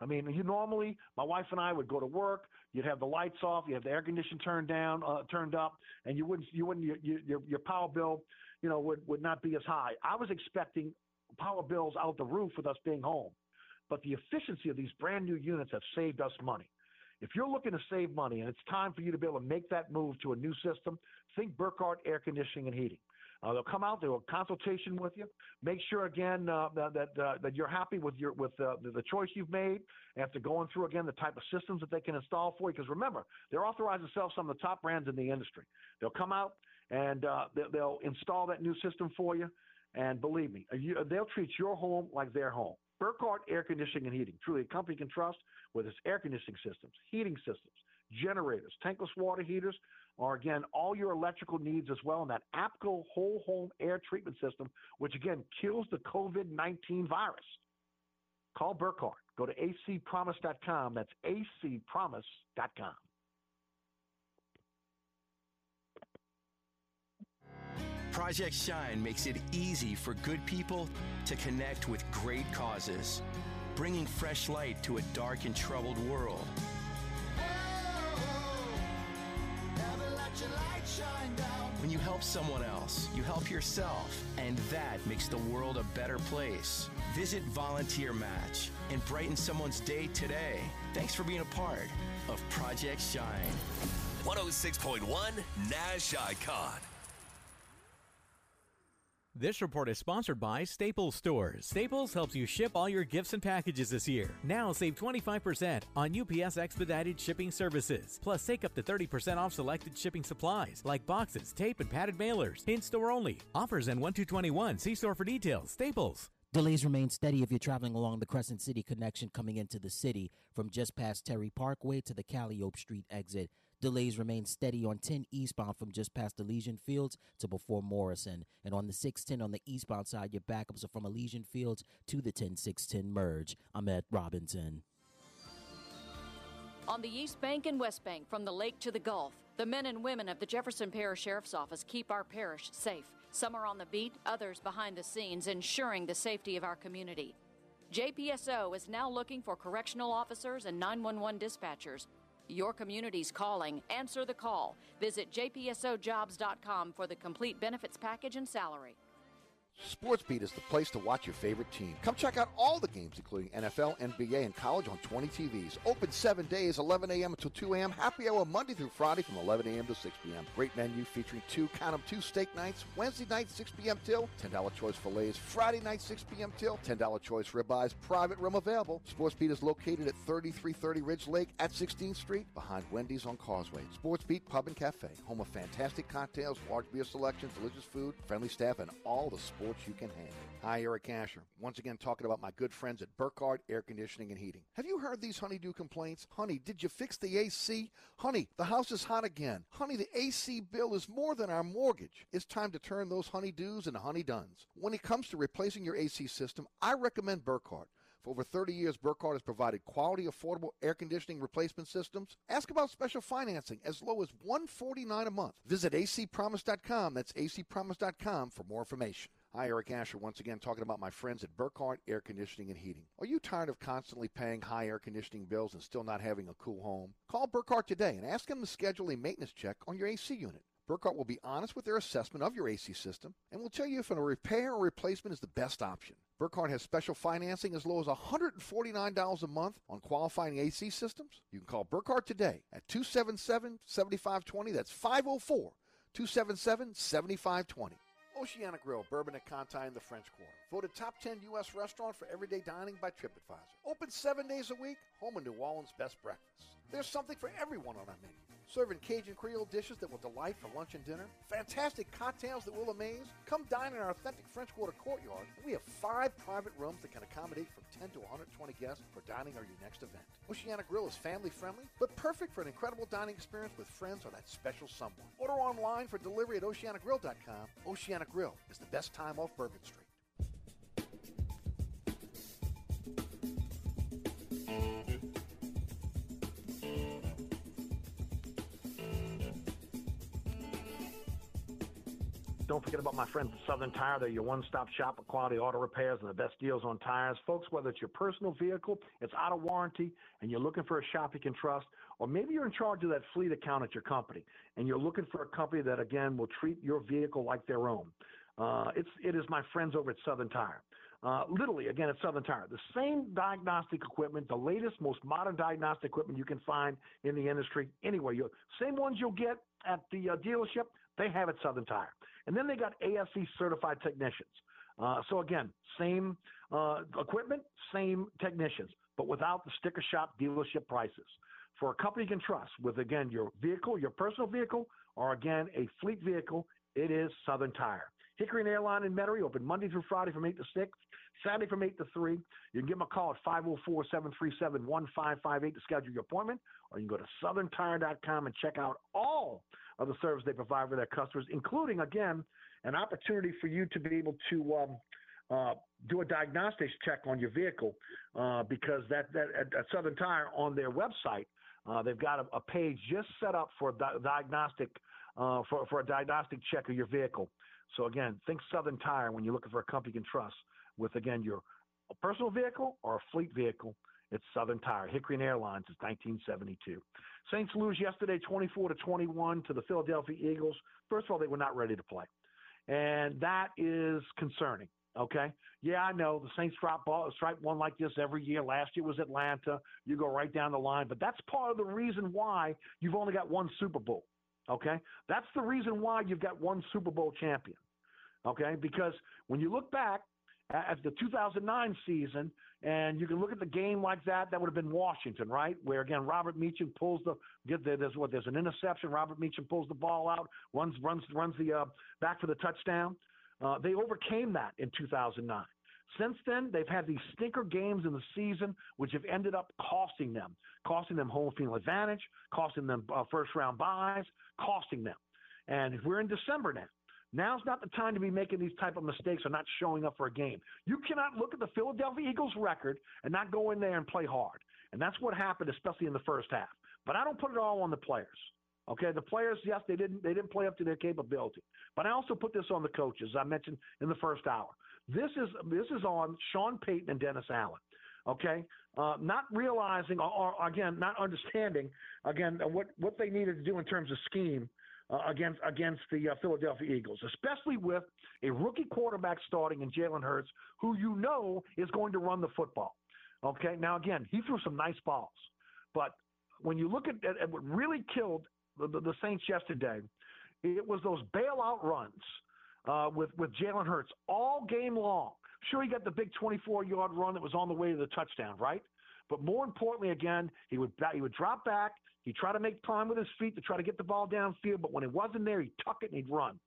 I mean, you normally, my wife and I would go to work. You'd have the lights off, you have the air condition turned down, uh, turned up, and you wouldn't, you wouldn't, your, your, your power bill, you know, would would not be as high. I was expecting power bills out the roof with us being home, but the efficiency of these brand new units have saved us money. If you're looking to save money and it's time for you to be able to make that move to a new system, think Burkhardt Air Conditioning and Heating. Uh, they'll come out, they'll consultation with you. Make sure again uh, that that, uh, that you're happy with your with uh, the, the choice you've made. After going through again the type of systems that they can install for you, because remember they're authorized to sell some of the top brands in the industry. They'll come out and uh, they'll, install that new system for you. And believe me, they'll treat your home like their home. Burkhardt Air Conditioning and Heating, truly a company you can trust with its air conditioning systems, heating systems, generators, tankless water heaters, or again, all your electrical needs as well, and that APCO whole home air treatment system, which again kills the COVID 19 virus. Call Burkhardt. Go to acpromise.com. That's acpromise.com. Project Shine makes it easy for good people to connect with great causes, bringing fresh light to a dark and troubled world. When you help someone else, you help yourself, and that makes the world a better place. Visit Volunteer Match and brighten someone's day today. Thanks for being a part of Project Shine. 106.1 Nash Icon. This report is sponsored by Staples Stores. Staples helps you ship all your gifts and packages this year. Now save 25% on UPS expedited shipping services. Plus, take up to 30% off selected shipping supplies like boxes, tape, and padded mailers. In store only. Offers in 1221. See store for details. Staples. Delays remain steady if you're traveling along the Crescent City connection coming into the city from just past Terry Parkway to the Calliope Street exit. Delays remain steady on 10 eastbound from just past Elysian Fields to before Morrison. And on the 610 on the eastbound side, your backups are from Elysian Fields to the 10610 merge. I'm at Robinson. On the East Bank and West Bank, from the lake to the Gulf, the men and women of the Jefferson Parish Sheriff's Office keep our parish safe. Some are on the beat, others behind the scenes, ensuring the safety of our community. JPSO is now looking for correctional officers and 911 dispatchers. Your community's calling. Answer the call. Visit jpsojobs.com for the complete benefits package and salary. SportsBeat is the place to watch your favorite team. Come check out all the games, including NFL, NBA, and college on 20 TVs. Open seven days, 11 a.m. until 2 a.m. Happy hour Monday through Friday from 11 a.m. to 6 p.m. Great menu featuring two, count 'em, two steak nights. Wednesday night, 6 p.m. till. $10 choice fillets. Friday night, 6 p.m. till. $10 choice ribeyes. Private room available. SportsBeat is located at 3330 Ridge Lake at 16th Street, behind Wendy's on Causeway. SportsBeat Pub and Cafe, home of fantastic cocktails, large beer selection, delicious food, friendly staff, and all the sports you can handle. Hi, Eric Asher. Once again, talking about my good friends at Burkhardt Air Conditioning and Heating. Have you heard these honeydew complaints? Honey, did you fix the AC? Honey, the house is hot again. Honey, the AC bill is more than our mortgage. It's time to turn those honeydews into honeyduns. When it comes to replacing your AC system, I recommend Burkhardt. For over 30 years, Burkhardt has provided quality, affordable air conditioning replacement systems. Ask about special financing as low as 149 a month. Visit acpromise.com. That's acpromise.com for more information. Hi, Eric Asher, once again talking about my friends at Burkhardt Air Conditioning and Heating. Are you tired of constantly paying high air conditioning bills and still not having a cool home? Call Burkhardt today and ask them to schedule a maintenance check on your AC unit. Burkhardt will be honest with their assessment of your AC system and will tell you if a repair or replacement is the best option. Burkhardt has special financing as low as $149 a month on qualifying AC systems. You can call Burkhardt today at 277 7520. That's 504 277 7520. Oceana Grill, Bourbon at Conti in the French Quarter. Voted top 10 U.S. restaurant for everyday dining by TripAdvisor. Open seven days a week, home of New Orleans' best breakfast. There's something for everyone on our menu. Serving Cajun Creole dishes that will delight for lunch and dinner. Fantastic cocktails that will amaze. Come dine in our authentic French Quarter courtyard. We have five private rooms that can accommodate from 10 to 120 guests for dining or your next event. Oceana Grill is family friendly, but perfect for an incredible dining experience with friends or that special someone. Order online for delivery at oceanagrill.com. Oceana Grill is the best time off Bourbon Street. Forget about my friends at Southern Tire. They're your one-stop shop for quality auto repairs and the best deals on tires. Folks, whether it's your personal vehicle, it's out of warranty, and you're looking for a shop you can trust, or maybe you're in charge of that fleet account at your company, and you're looking for a company that, again, will treat your vehicle like their own. Uh, it's, it is my friends over at Southern Tire. Uh, literally, again, at Southern Tire, the same diagnostic equipment, the latest, most modern diagnostic equipment you can find in the industry anywhere. You same ones you'll get at the uh, dealership, they have at Southern Tire. And then they got ASE certified technicians. Uh, so again, same uh, equipment, same technicians, but without the sticker shop dealership prices. For a company you can trust with, again, your vehicle, your personal vehicle, or again, a fleet vehicle, it is Southern Tire. Hickory and Airline in Metairie, open Monday through Friday from 8 to 6, Saturday from 8 to 3. You can give them a call at 504 737 1558 to schedule your appointment, or you can go to southerntire.com and check out all of the service they provide for their customers, including, again, an opportunity for you to be able to um, uh, do a diagnostics check on your vehicle uh, because that, that at, at, Southern Tire on their website, uh, they've got a, a, page just set up for di- diagnostic uh, for, for a diagnostic check of your vehicle. So again, think Southern Tire when you're looking for a company you can trust with again your personal vehicle or a fleet vehicle. It's Southern Tire. Hickory and Airlines is 1972. Saints lose yesterday 24 to 21 to the Philadelphia Eagles. First of all, they were not ready to play. And that is concerning. Okay. Yeah, I know the Saints drop ball, strike one like this every year. Last year was Atlanta. You go right down the line, but that's part of the reason why you've only got one Super Bowl. Okay. That's the reason why you've got one Super Bowl champion. Okay. Because when you look back at the 2009 season, and you can look at the game like that, that would have been Washington, right? Where again, Robert Meacham pulls the get there. There's what? There's an interception. Robert Meacham pulls the ball out, runs runs runs the uh, back for the touchdown. Uh, they overcame that in 2009. Since then, they've had these stinker games in the season, which have ended up costing them, costing them home field advantage, costing them uh, first round buys, costing them. And we're in December now. Now's not the time to be making these type of mistakes or not showing up for a game. You cannot look at the Philadelphia Eagles record and not go in there and play hard. And that's what happened, especially in the first half. But I don't put it all on the players. Okay, the players, yes, they didn't they didn't play up to their capability. But I also put this on the coaches. I mentioned in the first hour. This is this is on Sean Payton and Dennis Allen. Okay, uh, not realizing or, or, again not understanding again what what they needed to do in terms of scheme uh, against against the uh, Philadelphia Eagles, especially with a rookie quarterback starting in Jalen Hurts, who you know is going to run the football. Okay, now again, he threw some nice balls, but when you look at, at, at what really killed the, the, the Saints yesterday, it was those bailout runs uh, with with Jalen Hurts all game long. Sure, he got the big 24-yard run that was on the way to the touchdown, right? But more importantly, again, he would he would drop back. He'd try to make time with his feet to try to get the ball downfield. But when it wasn't there, he'd tuck it and he'd run.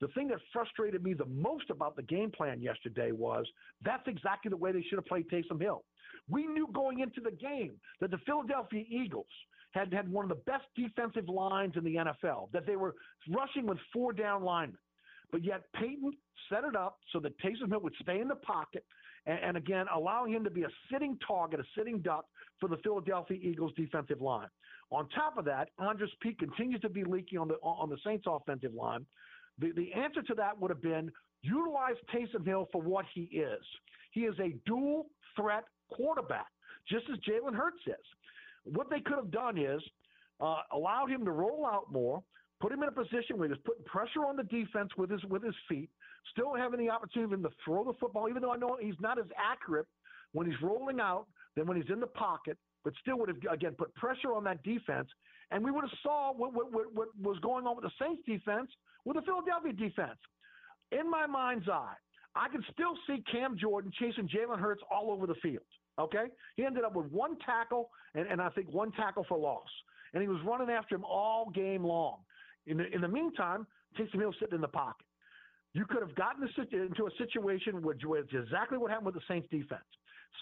The thing that frustrated me the most about the game plan yesterday was that's exactly the way they should have played Taysom Hill. We knew going into the game that the Philadelphia Eagles had had one of the best defensive lines in the NFL, that they were rushing with four down linemen. But yet Payton set it up so that Taysom Hill would stay in the pocket and, and again allowing him to be a sitting target, a sitting duck for the Philadelphia Eagles defensive line. On top of that, Andrus Peat continues to be leaky on the on the Saints offensive line. The the answer to that would have been utilize Taysom Hill for what he is. He is a dual threat quarterback, just as Jalen Hurts is. What they could have done is uh, allowed him to roll out more, put him in a position where he's putting pressure on the defense with his with his feet, still having the opportunity him to throw the football, even though I know he's not as accurate when he's rolling out than when he's in the pocket, but still would have again put pressure on that defense, and we would have saw what, what, what, what was going on with the Saints defense with the Philadelphia defense. In my mind's eye, I can still see Cam Jordan chasing Jalen Hurts all over the field. Okay, he ended up with one tackle and, and I think one tackle for loss, and he was running after him all game long. In the, in the meantime, Taysom Hill sitting in the pocket. You could have gotten into a situation which was exactly what happened with the Saints defense.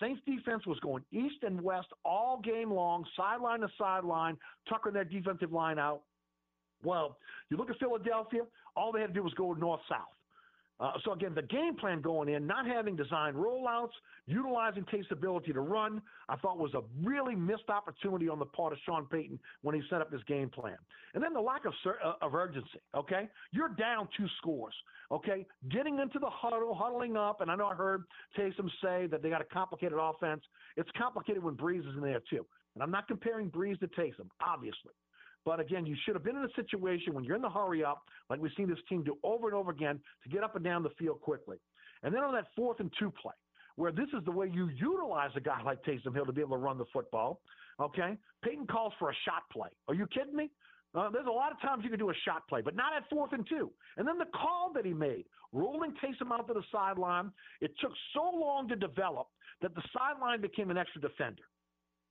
Saints defense was going east and west all game long, sideline to sideline, tucking their defensive line out. Well, you look at Philadelphia, all they had to do was go north south. Uh, so again, the game plan going in, not having designed rollouts, utilizing Tate's ability to run, I thought was a really missed opportunity on the part of Sean Payton when he set up his game plan. And then the lack of uh, of urgency. Okay, you're down two scores. Okay, getting into the huddle, huddling up, and I know I heard Taysom say that they got a complicated offense. It's complicated when Brees is in there too. And I'm not comparing Brees to Taysom, obviously. But again, you should have been in a situation when you're in the hurry up, like we've seen this team do over and over again, to get up and down the field quickly. And then on that fourth and two play, where this is the way you utilize a guy like Taysom Hill to be able to run the football, okay? Payton calls for a shot play. Are you kidding me? Uh, there's a lot of times you can do a shot play, but not at fourth and two. And then the call that he made, rolling Taysom out to the sideline, it took so long to develop that the sideline became an extra defender.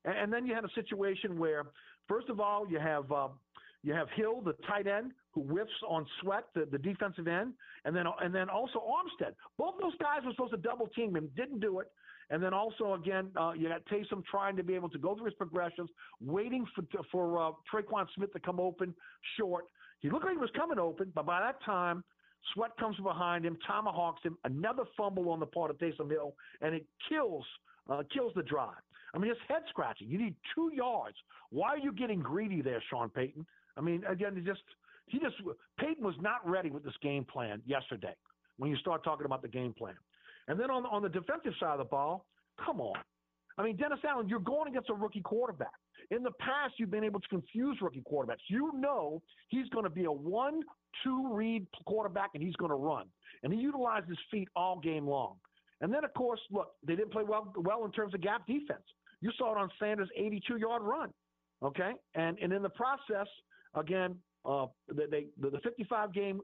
And, and then you had a situation where First of all, you have uh, you have Hill, the tight end, who whiffs on Sweat, the, the defensive end, and then and then also Armstead. Both those guys were supposed to double team him, didn't do it. And then also again, uh, you got Taysom trying to be able to go through his progressions, waiting for for uh, Tre'Quan Smith to come open short. He looked like he was coming open, but by that time, Sweat comes behind him, tomahawks him, another fumble on the part of Taysom Hill, and it kills uh, kills the drive. I mean, it's head scratching. You need two yards. Why are you getting greedy there, Sean Payton? I mean, again, just he just Payton was not ready with this game plan yesterday. When you start talking about the game plan, and then on on the defensive side of the ball, come on. I mean, Dennis Allen, you're going against a rookie quarterback. In the past, you've been able to confuse rookie quarterbacks. You know he's going to be a one, two read quarterback, and he's going to run. And he utilized his feet all game long. And then, of course, look, they didn't play well well in terms of gap defense. You saw it on Sanders' 82 yard run. Okay, and and in the process, again, uh, they, the, the 55 game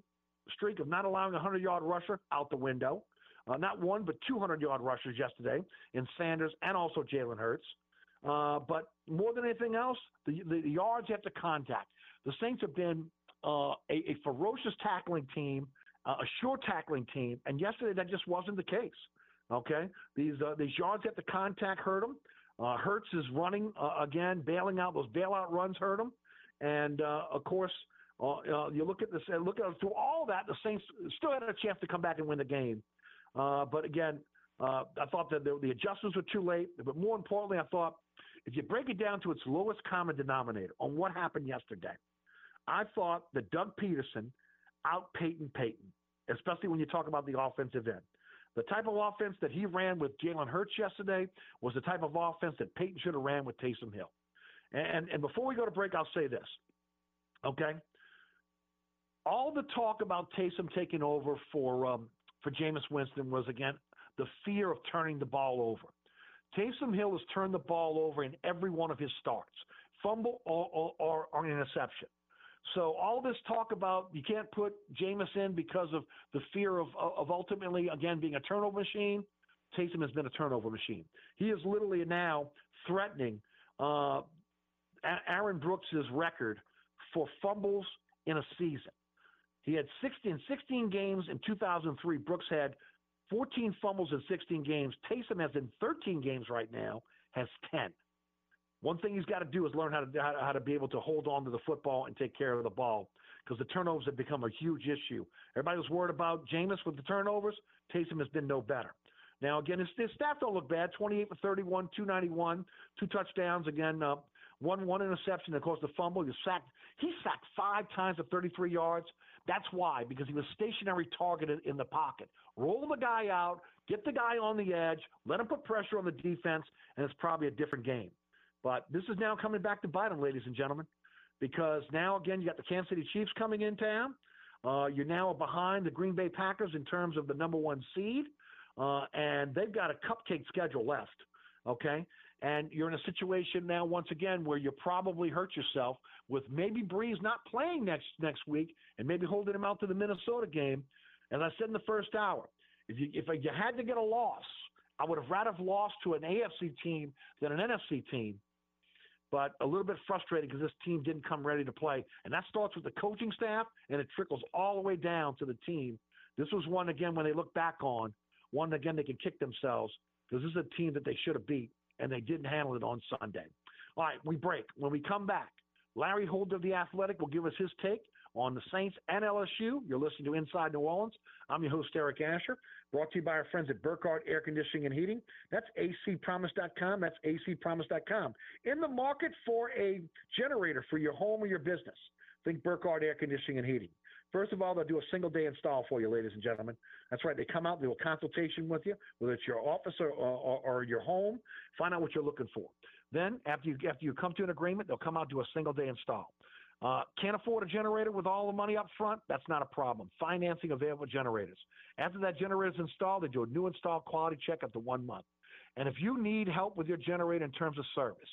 streak of not allowing a 100 yard rusher out the window. Uh, not one, but 200 yard rushers yesterday in Sanders and also Jalen Hurts. Uh, but more than anything else, the, the, yards after contact. The Saints have been uh, a, a, ferocious tackling team, uh, a sure tackling team, and yesterday that just wasn't the case. Okay, these uh, these yards after contact hurt them. Uh, Hurts is running uh, again, bailing out those bailout runs hurt them, and uh, of course. Uh, you look at this, look at through all that, the Saints still had a chance to come back and win the game. but again, uh, I thought that the, the, adjustments were too late, but more importantly, I thought if you break it down to its lowest common denominator on what happened yesterday, I thought that Doug Pederson out Payton Payton, especially when you talk about the offensive end. The type of offense that he ran with Jalen Hurts yesterday was the type of offense that Payton should have ran with Taysom Hill. And, and before we go to break, I'll say this. Okay? All the talk about Taysom taking over for um, for Jameis Winston was again the fear of turning the ball over. Taysom Hill has turned the ball over in every one of his starts, fumble or, or, or, or interception. So all this talk about you can't put Jameis in because of the fear of, of ultimately again being a turnover machine. Taysom has been a turnover machine. He is literally now threatening uh, Aaron Brooks' record for fumbles in a season. He had 16, 16 games in 2003. Brooks had 14 fumbles in 16 games. Taysom has in 13 games right now, has 10. One thing he's got to do is learn how to how to be able to hold on to the football and take care of the ball because the turnovers have become a huge issue. Everybody was worried about Jameis with the turnovers. Taysom has been no better. Now again, his, his stats don't look bad: 28 for 31, 291, two touchdowns. Again, uh, one one interception. Of course, the fumble. He sacked. He sacked five times for 33 yards. That's why, because he was stationary targeted in the pocket. Roll the guy out, get the guy on the edge, let him put pressure on the defense, and it's probably a different game. But this is now coming back to bite him, ladies and gentlemen, because now again you got the Kansas City Chiefs coming in town. Uh, you're now behind the Green Bay Packers in terms of the number one seed, uh, and they've got a cupcake schedule left. Okay, and you're in a situation now once again where you probably hurt yourself with maybe Brees not playing next next week and maybe holding him out to the Minnesota game. As I said in the first hour, if you if you had to get a loss, I would have rather have lost to an AFC team than an NFC team. But a little bit frustrated because this team didn't come ready to play, and that starts with the coaching staff and it trickles all the way down to the team. This was one again when they look back on one again they can kick themselves because this is a team that they should have beat and they didn't handle it on Sunday. All right, we break. When we come back, Larry Holder of The Athletic will give us his take on the Saints and LSU. You're listening to Inside New Orleans. I'm your host, Eric Asher, brought to you by our friends at Burkhardt Air Conditioning and Heating. That's acpromise.com. That's acpromise.com. In the market for a generator for your home or your business, think Burkhardt Air Conditioning and Heating. First of all, they'll do a single day install for you, ladies and gentlemen. That's right. They come out, do a consultation with you, whether it's your office or, or, or your home, find out what you're looking for. Then, after you, after you come to an agreement, they'll come out, do a single day install. Uh, can't afford a generator with all the money up front? That's not a problem. Financing available generators. After that generator is installed, they do a new install quality check after one month. And if you need help with your generator in terms of service,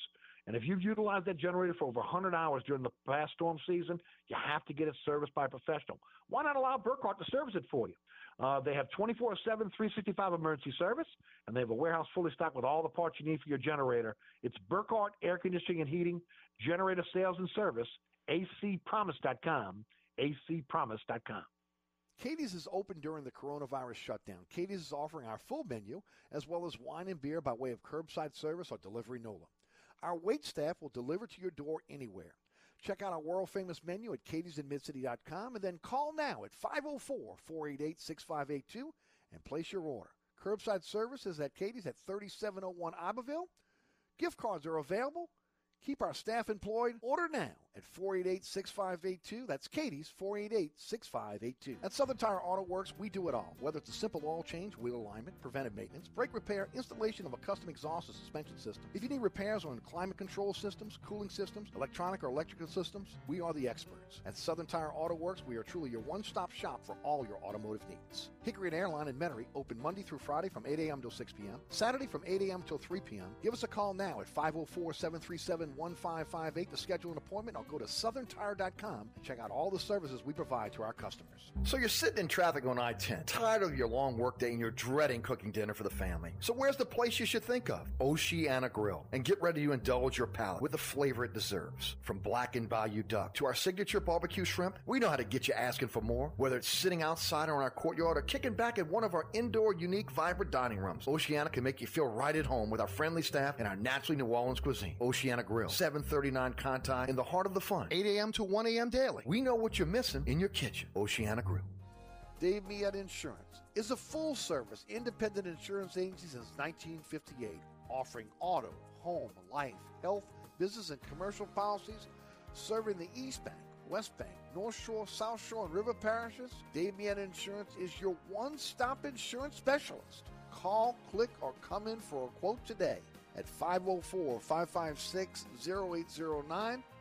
and if you've utilized that generator for over 100 hours during the past storm season, you have to get it serviced by a professional. Why not allow Burkhardt to service it for you? Uh, they have 24 7, 365 emergency service, and they have a warehouse fully stocked with all the parts you need for your generator. It's Burkhardt Air Conditioning and Heating, generator sales and service, acpromise.com, acpromise.com. Katie's is open during the coronavirus shutdown. Katie's is offering our full menu as well as wine and beer by way of curbside service or delivery NOLA. Our wait staff will deliver to your door anywhere. Check out our world famous menu at katiesinmidcity.com and then call now at 504 488 6582 and place your order. Curbside service is at Katie's at 3701 Iberville. Gift cards are available. Keep our staff employed. Order now at 488-6582. That's Katie's 488-6582. At Southern Tire Auto Works, we do it all. Whether it's a simple oil change, wheel alignment, preventive maintenance, brake repair, installation of a custom exhaust or suspension system. If you need repairs on climate control systems, cooling systems, electronic or electrical systems, we are the experts. At Southern Tire Auto Works, we are truly your one-stop shop for all your automotive needs. Hickory and Airline in Metairie open Monday through Friday from 8 a.m. till 6 p.m. Saturday from 8 a.m. till 3 p.m. Give us a call now at 504-737-1558 to schedule an appointment go to southerntire.com and check out all the services we provide to our customers. So you're sitting in traffic on I-10, tired of your long workday and you're dreading cooking dinner for the family. So where's the place you should think of? Oceana Grill. And get ready to indulge your palate with the flavor it deserves. From blackened bayou duck to our signature barbecue shrimp, we know how to get you asking for more. Whether it's sitting outside or in our courtyard or kicking back at one of our indoor, unique, vibrant dining rooms, Oceana can make you feel right at home with our friendly staff and our naturally New Orleans cuisine. Oceana Grill, 739 Conti in the heart of the fun, 8 a.m. to 1 a.m. daily. We know what you're missing in your kitchen. Oceana Grill. Dave Miette Insurance is a full service independent insurance agency since 1958, offering auto, home, life, health, business, and commercial policies, serving the East Bank, West Bank, North Shore, South Shore, and River parishes. Dave Miette Insurance is your one stop insurance specialist. Call, click, or come in for a quote today at 504 556 0809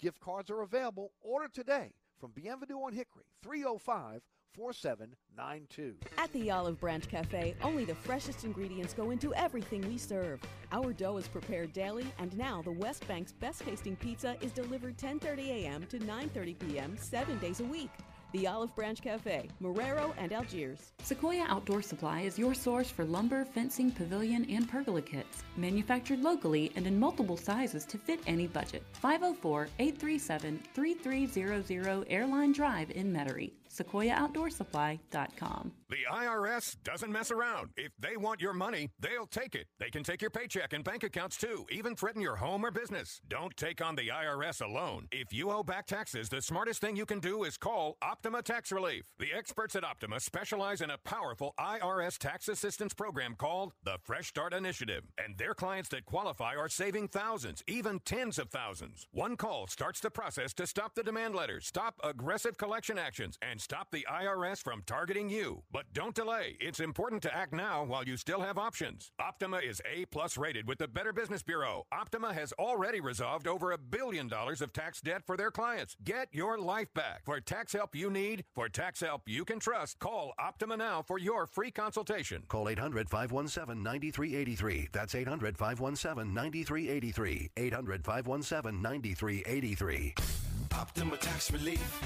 Gift cards are available. Order today from Bienvenue on Hickory 305 4792. At the Olive Branch Cafe, only the freshest ingredients go into everything we serve. Our dough is prepared daily, and now the West Bank's best tasting pizza is delivered 10:30 a.m. to 9:30 p.m. 7 days a week. The Olive Branch Cafe, Marrero and Algiers. Sequoia Outdoor Supply is your source for lumber, fencing, pavilion, and pergola kits, manufactured locally and in multiple sizes to fit any budget. 504 837 3300 Airline Drive in Metairie. SequoiaOutdoorSupply.com. The IRS doesn't mess around. If they want your money, they'll take it. They can take your paycheck and bank accounts too, even threaten your home or business. Don't take on the IRS alone. If you owe back taxes, the smartest thing you can do is call Optima Tax Relief. The experts at Optima specialize in a powerful IRS tax assistance program called the Fresh Start Initiative. And their clients that qualify are saving thousands, even tens of thousands. One call starts the process to stop the demand letters, stop aggressive collection actions, and stop the IRS from targeting you. But don't delay. It's important to act now while you still have options. Optima is A plus rated with the Better Business Bureau. Optima has already resolved over a billion dollars of tax debt for their clients. Get your life back. For tax help you need, for tax help you can trust, call Optima now for your free consultation. Call 800 517 9383. That's 800 517 9383. 800 517 9383. Optima Tax Relief.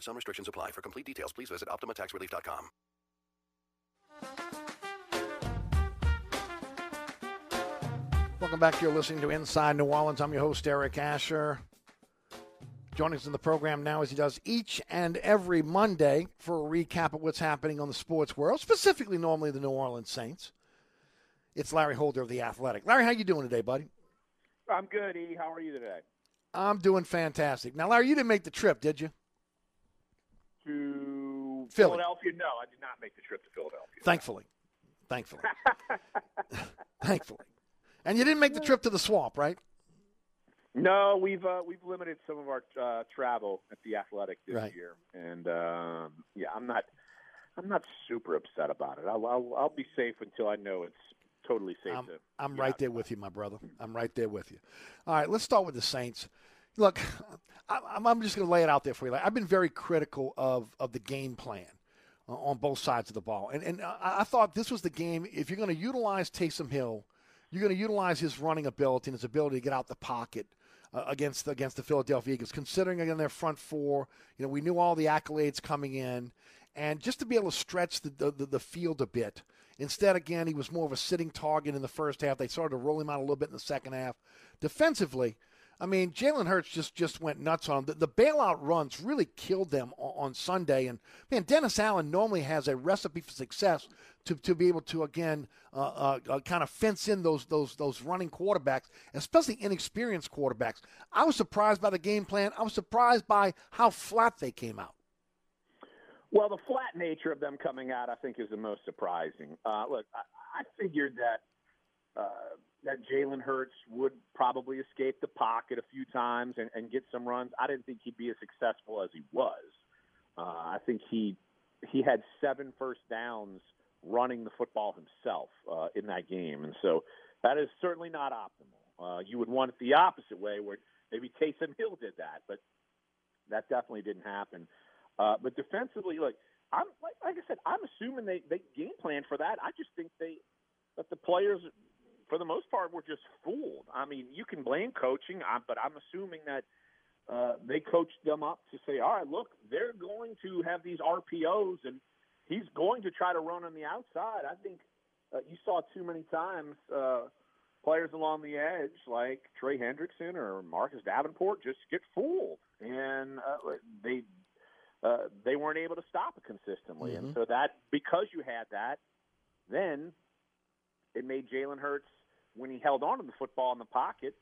Some restrictions apply. For complete details, please visit OptimaTaxRelief.com. Welcome back. You're listening to Inside New Orleans. I'm your host, Eric Asher. Joining us in the program now, as he does each and every Monday, for a recap of what's happening on the sports world, specifically normally the New Orleans Saints. It's Larry Holder of the Athletic. Larry, how you doing today, buddy? I'm good, E. How are you today? I'm doing fantastic. Now, Larry, you didn't make the trip, did you? To Philly. Philadelphia? No, I did not make the trip to Philadelphia. Thankfully. Thankfully. Thankfully. And you didn't make the trip to the swamp, right? No, we've uh, we've limited some of our uh, travel at the Athletic this Right. year, and um, yeah, I'm not I'm not super upset about it. I'll I'll, I'll be safe until I know it's totally safe I'm, to. I'm right there with you, my brother. I'm right there with you. All right, let's start with the Saints. Look, I'm, I'm just going to lay it out there for you. Like, I've been very critical of, of the game plan uh, on both sides of the ball. And, and I, I thought this was the game. If you're going to utilize Taysom Hill, you're going to utilize his running ability and his ability to get out the pocket uh, against against the Philadelphia Eagles. Considering again their front four, you know we knew all the accolades coming in, and just to be able to stretch the the, the field a bit. Instead, again, he was more of a sitting target in the first half. They started to roll him out a little bit in the second half. Defensively, I mean, Jalen Hurts just just went nuts on the bailout runs really killed them on, on, Sunday. And man, Dennis Allen normally has a recipe for success to, to be able to again uh, uh, uh, kind of fence in those those those running quarterbacks, especially inexperienced quarterbacks. I was surprised by the game plan. I was surprised by how flat they came out. Well, the flat nature of them coming out, I think, is the most surprising. Uh, look, I, I figured that uh, that Jalen Hurts would probably escape the pocket a few times and, and get some runs. I didn't think he'd be as successful as he was. Uh, I think he he had seven first downs running the football himself uh, in that game, and so that is certainly not optimal. Uh, you would want it the opposite way, where maybe Taysom Hill did that, but that definitely didn't happen. Uh, but defensively, like I'm like, like I said, I'm assuming they they game plan for that. I just think they that the players, for the most part, were just fooled. I mean, you can blame coaching, but I'm assuming that uh, they coached them up to say, all right, look, they're going to have these RPOs, and he's going to try to run on the outside. I think uh, you saw too many times. Uh, players along the edge like Trey Hendrickson or Marcus Davenport just get fooled, and uh, they uh, they weren't able to stop it consistently. Mm-hmm. And so that because you had that, then it made Jalen Hurts when he held on to the football in the pocket,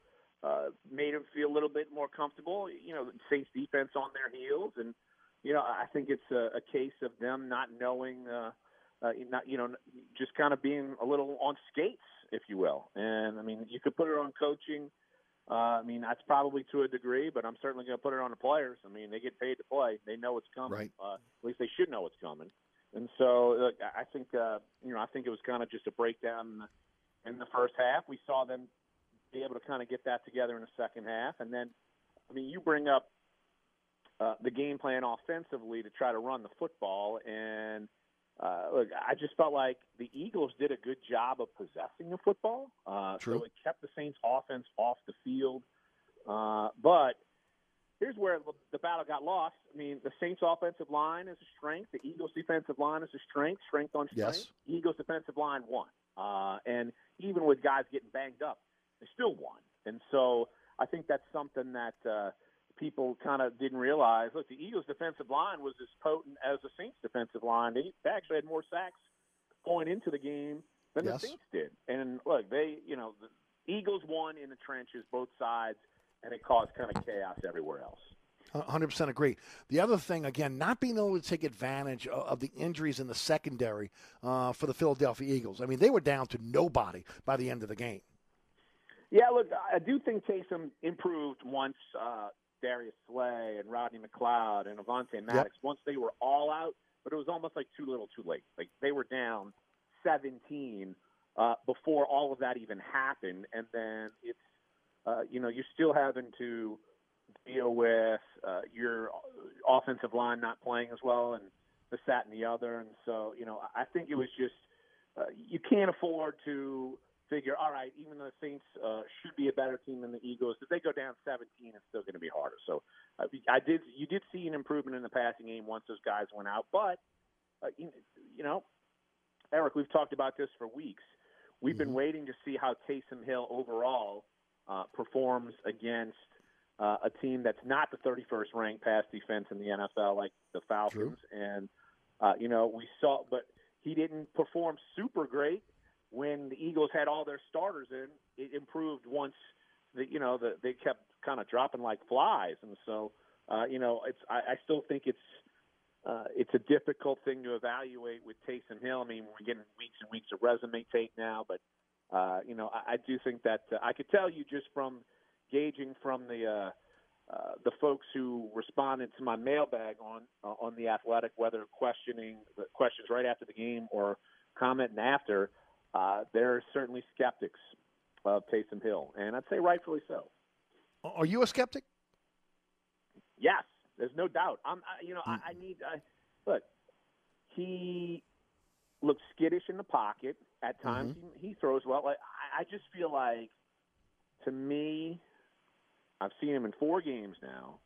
uh, made him feel a little bit more comfortable. You know, Saints defense on their heels, and you know I think it's a, a case of them not knowing, uh, uh, not you know, just kind of being a little on skates, if you will. And I mean, you could put it on coaching. Uh, I mean, that's probably to a degree, but I'm certainly going to put it on the players. I mean, they get paid to play; they know what's coming. Right. Uh, at least they should know what's coming. And so, look, I think uh, you know, I think it was kind of just a breakdown in the, in the first half. We saw them be able to kind of get that together in the second half, and then, I mean, you bring up uh, the game plan offensively to try to run the football, and uh, look, I just felt like the Eagles did a good job of possessing the football. Uh, True. So it kept the Saints' offense off the field. Uh, but here's where the battle got lost. I mean, the Saints' offensive line is a strength. The Eagles' defensive line is a strength. Strength on strength. Yes. Eagles' defensive line won. Uh, and even with guys getting banged up, they still won. And so I think that's something that uh, – people kind of didn't realize. Look, the Eagles' defensive line was as potent as the Saints' defensive line. They, actually had more sacks going into the game than yes. the Saints did. And look, they, you know, the Eagles won in the trenches, both sides, and it caused kind of chaos everywhere else. 100% agree. The other thing, again, not being able to take advantage of the injuries in the secondary uh, for the Philadelphia Eagles. I mean, they were down to nobody by the end of the game. Yeah, look, I do think Taysom improved once uh, Darius Slay and Rodney McLeod and Avonte Maddox yep. once they were all out, but it was almost like too little, too late. Like they were down 17 uh, before all of that even happened, and then it's uh, you know you're still having to deal with uh, your offensive line not playing as well, and the sat and the other, and so you know I think it was just uh, you can't afford to figure, all right, even though the Saints uh, should be a better team than the Eagles, if they go down 17, it's still going to be harder. So uh, I did, you did see an improvement in the passing game once those guys went out, but uh, you, you know, Eric, we've talked about this for weeks. We've mm-hmm. been waiting to see how Taysom Hill overall uh, performs against uh, a team that's not the 31st ranked pass defense in the NFL, like the Falcons. True. And uh, you know, we saw, but he didn't perform super great when the Eagles had all their starters in, it improved once the you know the, they kept kind of dropping like flies, and so uh, you know it's I, I still think it's uh, it's a difficult thing to evaluate with Taysom Hill. I mean, we're getting weeks and weeks of resume tape now, but uh, you know I, I do think that uh, I could tell you just from gauging from the uh, uh, the folks who responded to my mailbag on uh, on the Athletic, whether questioning the questions right after the game or commenting after, uh, there are certainly skeptics of Taysom Hill, and I'd say rightfully so. Are you a skeptic? Yes, there's no doubt. I'm, I, you know, mm. I, I need. I, look, he looks skittish in the pocket at times. Mm-hmm. He, he throws well. Like, I, I just feel like, to me, I've seen him in four games now,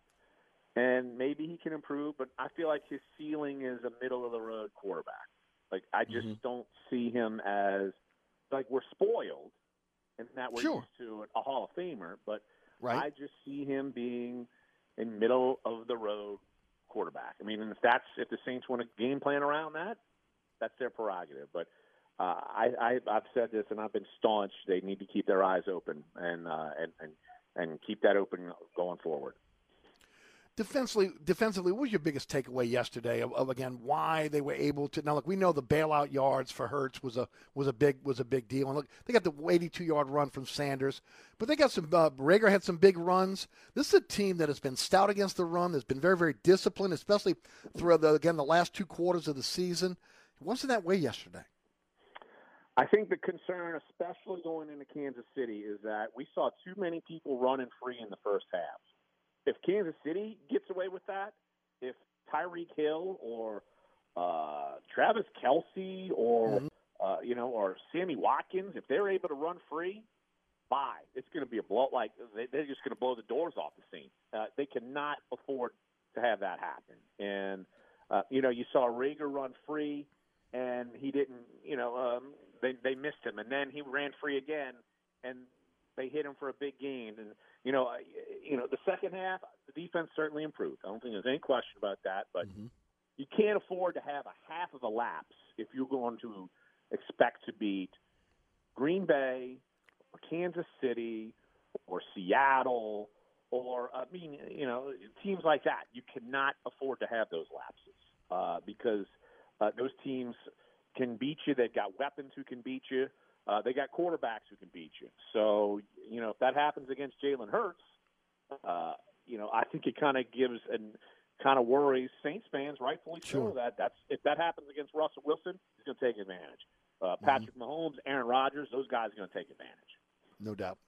and maybe he can improve. But I feel like his ceiling is a middle of the road quarterback. Like I just Mhm. don't see him as like we're spoiled, and that we're Sure. used to a Hall of Famer. But Right. I just see him being a middle of the road quarterback. I mean, and if that's if the Saints want to game plan around that, that's their prerogative. But uh, I, I I've said this and I've been staunch. They need to keep their eyes open and uh, and and and keep that open going forward. Defensively, defensively, what was your biggest takeaway yesterday of, of again why they were able to? Now, look, we know the bailout yards for Hurts was a was a big was a big deal, and look, they got the 82 yard run from Sanders, but they got some. Uh, Reagor had some big runs. This is a team that has been stout against the run. That's been very very disciplined, especially through the again the last two quarters of the season. It wasn't that way yesterday. I think the concern, especially going into Kansas City, is that we saw too many people running free in the first half. If Kansas City gets away with that, if Tyreek Hill or uh, Travis Kelce or Mm-hmm. uh, you know or Sammy Watkins, if they're able to run free, bye. It's going to be a blow. Like they, they're just going to blow the doors off the scene. Uh, they cannot afford to have that happen. And uh, you know, you saw Reagor run free, and he didn't. You know, um, they they missed him, and then he ran free again, and they hit him for a big gain. And you know, I- you know, the second half, the defense certainly improved. I don't think there's any question about that. But you can't afford to have a half of a lapse if you're going to expect to beat Green Bay or Kansas City or Seattle or I mean, you know, teams like that. You cannot afford to have those lapses uh, because uh, those teams can beat you. They've got weapons who can beat you. Uh, they got quarterbacks who can beat you. So, you know, if that happens against Jalen Hurts, uh, you know, I think it kind of gives and kind of worries Saints fans, rightfully Sure. so. That that's if that happens against Russell Wilson, he's going to take advantage. Uh, Patrick Mahomes, Aaron Rodgers, those guys are going to take advantage. No doubt.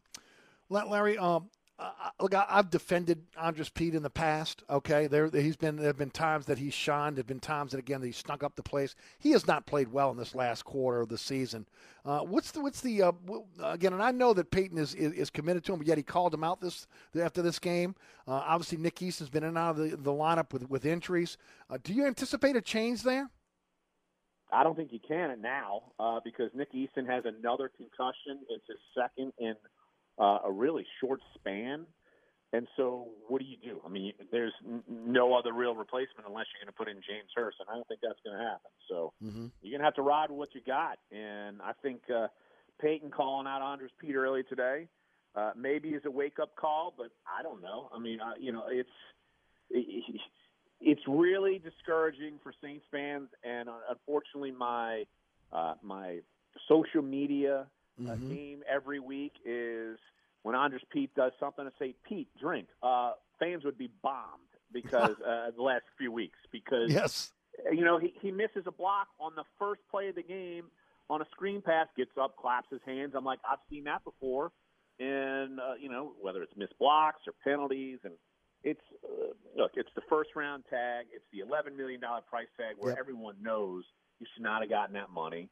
La- Larry, um, uh, look, I, I've defended Andrus Peat in the past. Okay, there he's been. There have been times that he's shined. There have been times that again that he snuck up the place. He has not played well in this last quarter of the season. Uh, what's the what's the uh, again? And I know that Payton is, is is committed to him, but yet he called him out this after this game. Uh, obviously, Nick Easton's been in and out of the, the lineup with with injuries. Uh, do you anticipate a change there? I don't think you can now uh, because Nick Easton has another concussion. It's his second in uh, a really short span. And so, what do you do? I mean, there's no other real replacement unless you're going to put in James Hurst, and I don't think that's going to happen. So, Mm-hmm. you're going to have to ride with what you got. And I think uh, Payton calling out Andrus Peat early today uh, maybe is a wake up call, but I don't know. I mean, uh, you know, it's it's really discouraging for Saints fans, and uh, unfortunately, my uh, my social media uh, Mhm. theme every week is when Andrus Peat does something to say, "Peat, drink." Uh, fans would be bombed because uh, the last few weeks because Yes. you know, he, he misses a block on the first play of the game on a screen pass, gets up, claps his hands. I'm like, I've seen that before. And, uh, you know, whether it's missed blocks or penalties. And it's, uh, look, it's the first round tag. It's the $11 million price tag where Yep. everyone knows you should not have gotten that money.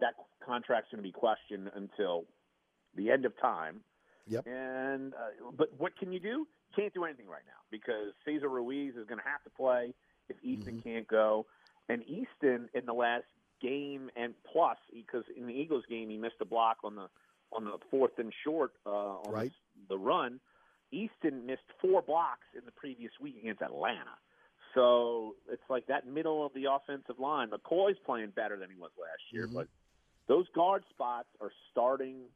That contract's going to be questioned until the end of time. Yep. And uh, but what can you do? Can't do anything right now because Cesar Ruiz is going to have to play if Easton can't go. And Easton in the last game and plus because in the Eagles game he missed a block on the on the fourth and short uh, on Right. the run. Easton missed four blocks in the previous week against Atlanta. So it's like that middle of the offensive line. McCoy's playing better than he was last year, Mhm. but those guard spots are starting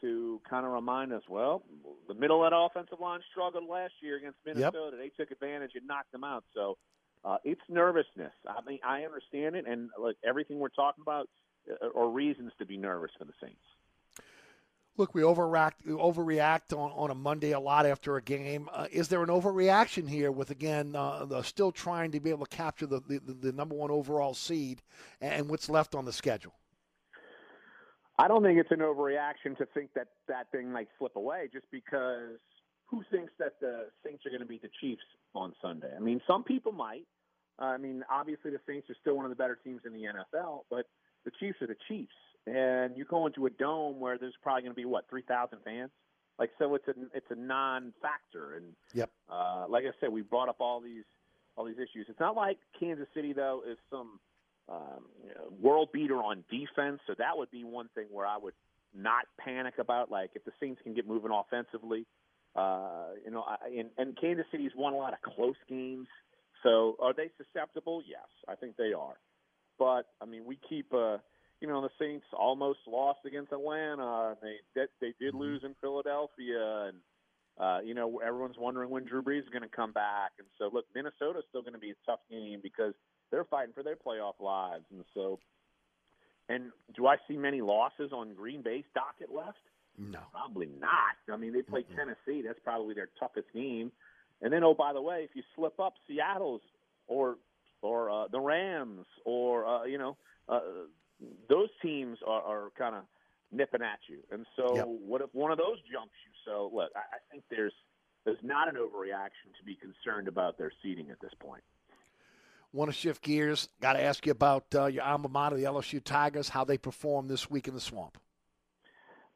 to kind of remind us. Well, the middle of that offensive line struggled last year against Minnesota. They took advantage and knocked them out. So uh, it's nervousness. I mean, I understand it, and like everything we're talking about uh, are reasons to be nervous for the Saints. Look, we overreact, overreact on, on a Monday a lot after a game. Uh, is there an overreaction here with, again, uh, the, still trying to be able to capture the, the, the number one overall seed and what's left on the schedule? I don't think it's an overreaction to think that that thing might slip away just because who thinks that the Saints are going to beat the Chiefs on Sunday? I mean, some people might. I mean, obviously the Saints are still one of the better teams in the NFL, but the Chiefs are the Chiefs. And you go into a dome where there's probably going to be what, 3,000 fans? Like so it's a it's a non-factor and Yep. uh, like I said, we brought up all these all these issues. It's not like Kansas City though is some um, you know, world beater on defense, so that would be one thing where I would not panic about. Like if the Saints can get moving offensively, Uh, you know, I, and, and Kansas City's won a lot of close games. So are they susceptible? Yes, I think they are. But I mean, we keep, uh, you know, the Saints almost lost against Atlanta. They they, they did lose in Philadelphia, and uh, you know, everyone's wondering when Drew Brees is going to come back. And so, look, Minnesota's still going to be a tough game because they're fighting for their playoff lives. And so, and do I see many losses on Green Bay's docket left? No, probably not. I mean, they play mm-hmm. Tennessee. That's probably their toughest game. And then, oh, by the way, if you slip up, Seattle's or or uh, the Rams or uh, you know uh, those teams are, are kind of nipping at you. And so, yep. what if one of those jumps you? So, look, I, I think there's there's not an overreaction to be concerned about their seeding at this point. Want to shift gears? Got to ask you about uh, your alma mater, the LSU Tigers, how they performed this week in the swamp.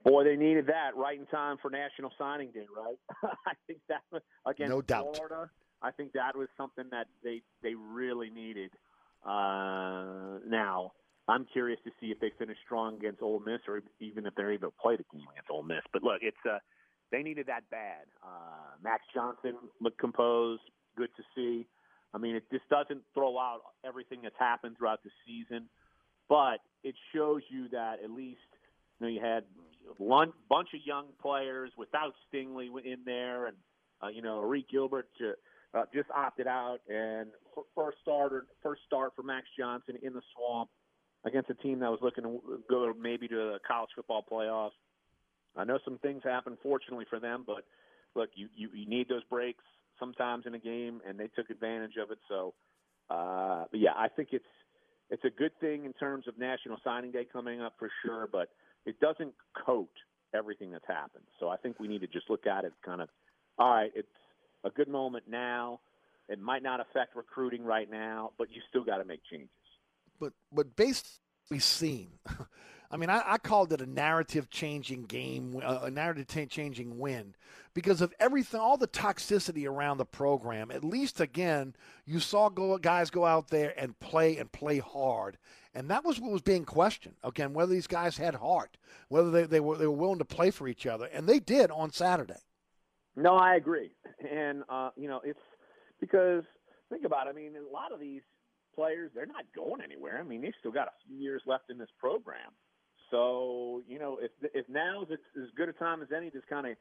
Boy, they needed that right in time for National Signing Day, right? I think that against no doubt. Florida, I think that was something that they they really needed. Uh, now, I'm curious to see if they finish strong against Ole Miss, or even if they're able to play the game against Ole Miss. But look, it's uh, they needed that bad. Uh, Max Johnson looked composed, good to see. I mean, it just doesn't throw out everything that's happened throughout the season, but it shows you that at least you know you had a bunch of young players without Stingley in there, and uh, you know, Arik Gilbert uh, just opted out, and first starter, first start for Max Johnson in the swamp against a team that was looking to go maybe to the college football playoffs. I know some things happen, fortunately for them, but look, you, you, you need those breaks sometimes in a game, and they took advantage of it. So, uh, but yeah, I think it's it's a good thing in terms of National Signing Day coming up for sure, but it doesn't coat everything that's happened. So I think we need to just look at it kind of, all right, it's a good moment now. It might not affect recruiting right now, but you still got to make changes but but based we've seen, I mean, I, I, called it a narrative changing game, a narrative changing win, because of everything, all the toxicity around the program. At least again, you saw go, guys go out there and play and play hard, and that was what was being questioned. Again, whether these guys had heart, whether they, they were they were willing to play for each other, and they did on Saturday. No, I agree, and uh, you know it's because think about it. I mean, a lot of these players, they're not going anywhere. I mean, they've still got a few years left in this program. So, you know, if if now is as good a time as any to kind of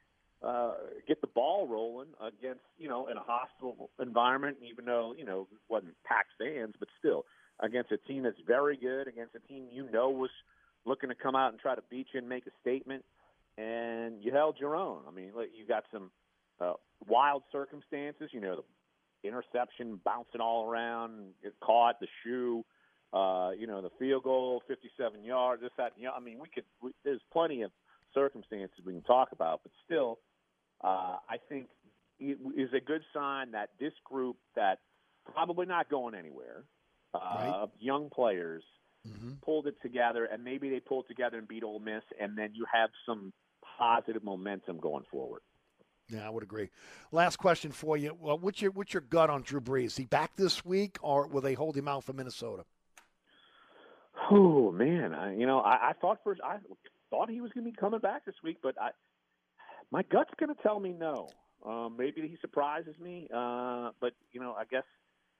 uh, get the ball rolling against, you know, in a hostile environment, even though, you know, it wasn't packed stands, but still against a team that's very good, against a team you know was looking to come out and try to beat you and make a statement, and you held your own. I mean, you got some uh, wild circumstances. You know, the interception, bouncing all around, get caught, the shoe, uh, you know, the field goal, 57 yards, this, that, you know, I mean, we could, we, there's plenty of circumstances we can talk about, but still, uh, I think it is a good sign that this group that probably not going anywhere, uh, right. young players mm-hmm. pulled it together, and maybe they pulled together and beat Ole Miss, and then you have some positive momentum going forward. Yeah, I would agree. Last question for you. Well, what's your what's your gut on Drew Brees? Is he back this week, or will they hold him out for Minnesota? Oh man, I, you know, I, I thought first I thought he was going to be coming back this week, but I, my gut's going to tell me no. Um, maybe he surprises me, uh, but you know, I guess,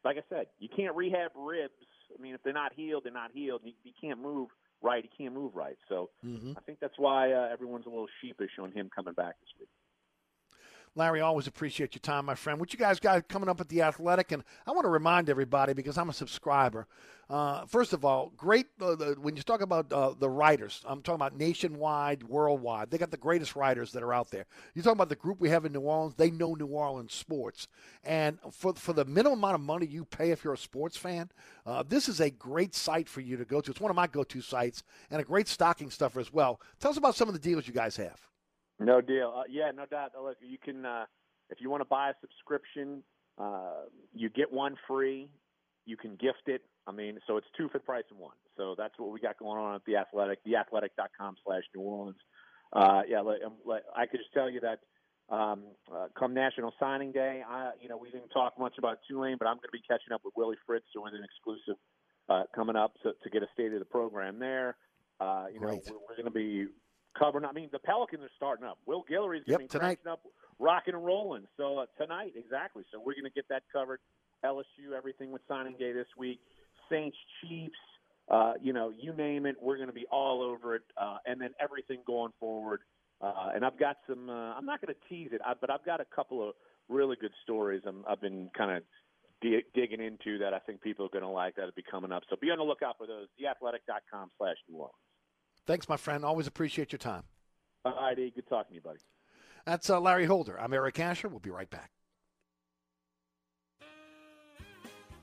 like I said, you can't rehab ribs. I mean, if they're not healed, they're not healed. You, you can't move right. You can't move right. So mm-hmm. I think that's why uh, everyone's a little sheepish on him coming back this week. Larry, always appreciate your time, my friend. What you guys got coming up at the Athletic? And I want to remind everybody because I'm a subscriber. Uh, first of all, great uh, the, when you talk about uh, the writers. I'm talking about nationwide, worldwide. They got the greatest writers that are out there. You talk about the group we have in New Orleans. They know New Orleans sports, and for for the minimum amount of money you pay if you're a sports fan, uh, this is a great site for you to go to. It's one of my go-to sites and a great stocking stuffer as well. Tell us about some of the deals you guys have. No deal. Uh, yeah, no doubt. Look, you can uh, if you want to buy a subscription, uh, you get one free. You can gift it. I mean, so it's two for the price of one. So that's what we got going on at the Athletic, theathletic.com slash New Orleans. Uh, yeah, like, um, like, I could just tell you that um, uh, come National Signing Day, I, you know, we didn't talk much about Tulane, but I'm going to be catching up with Willie Fritz doing an exclusive uh, coming up to, to get a state of the program there. Uh, you know, we're, we're going to be covering. I mean, the Pelicans are starting up. Will Guillory's Yep, going to be tonight. up, rocking and rolling. So uh, tonight, exactly. So we're going to get that covered. LSU, everything with signing day this week. Saints, Chiefs, uh, you know, you name it, we're going to be all over it. Uh, and then everything going forward. Uh, and I've got some. Uh, I'm not going to tease it, I, but I've got a couple of really good stories. I'm, I've been kind of di- digging into that I think people are going to like that'll be coming up. So be on the lookout for those. Theathletic.com slash New Orleans. Thanks, my friend. Always appreciate your time. All right, E. Good talking to you, buddy. That's uh, Larry Holder. I'm Eric Asher. We'll be right back.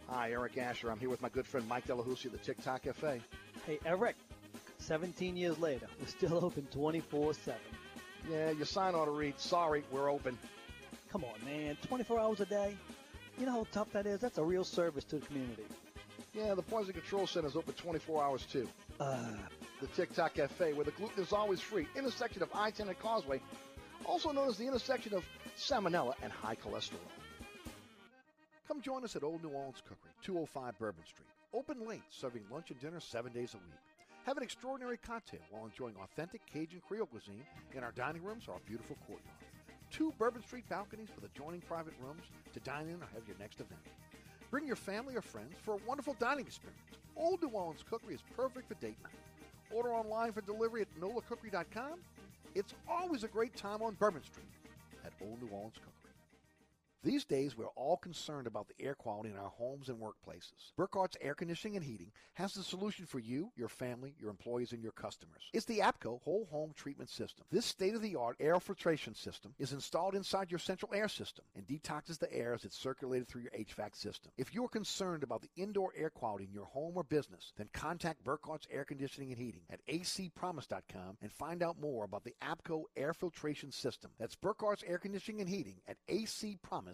Hi, Eric Asher. I'm here with my good friend Mike Delahousie of the TikTok Cafe. Hey, Eric, 17 years later, we're still open 24 7. Yeah, your sign ought to read, sorry, we're open. Come on, man. 24 hours a day? You know how tough that is? That's a real service to the community. Yeah, the Poison Control Center is open 24 hours too. Uh, the TikTok Cafe, where the gluten is always free, intersection of I-10 and Causeway, also known as the intersection of salmonella and high cholesterol. Come join us at Old New Orleans Cookery, 205 Bourbon Street. Open late, serving lunch and dinner seven days a week. Have an extraordinary cocktail while enjoying authentic Cajun Creole cuisine in our dining rooms or our beautiful courtyard. Two Bourbon Street balconies with adjoining private rooms to dine in or have your next event. Bring your family or friends for a wonderful dining experience. Old New Orleans Cookery is perfect for date night. Order online for delivery at nolacookery.com. It's always a great time on Bourbon Street at Old New Orleans. These days, we're all concerned about the air quality in our homes and workplaces. Burkhardt's Air Conditioning and Heating has the solution for you, your family, your employees, and your customers. It's the APCO Whole Home Treatment System. This state-of-the-art air filtration system is installed inside your central air system and detoxes the air as it's circulated through your HVAC system. If you're concerned about the indoor air quality in your home or business, then contact Burkhardt's Air Conditioning and Heating at acpromise.com and find out more about the APCO air filtration system. That's Burkhardt's Air Conditioning and Heating at acpromise.com.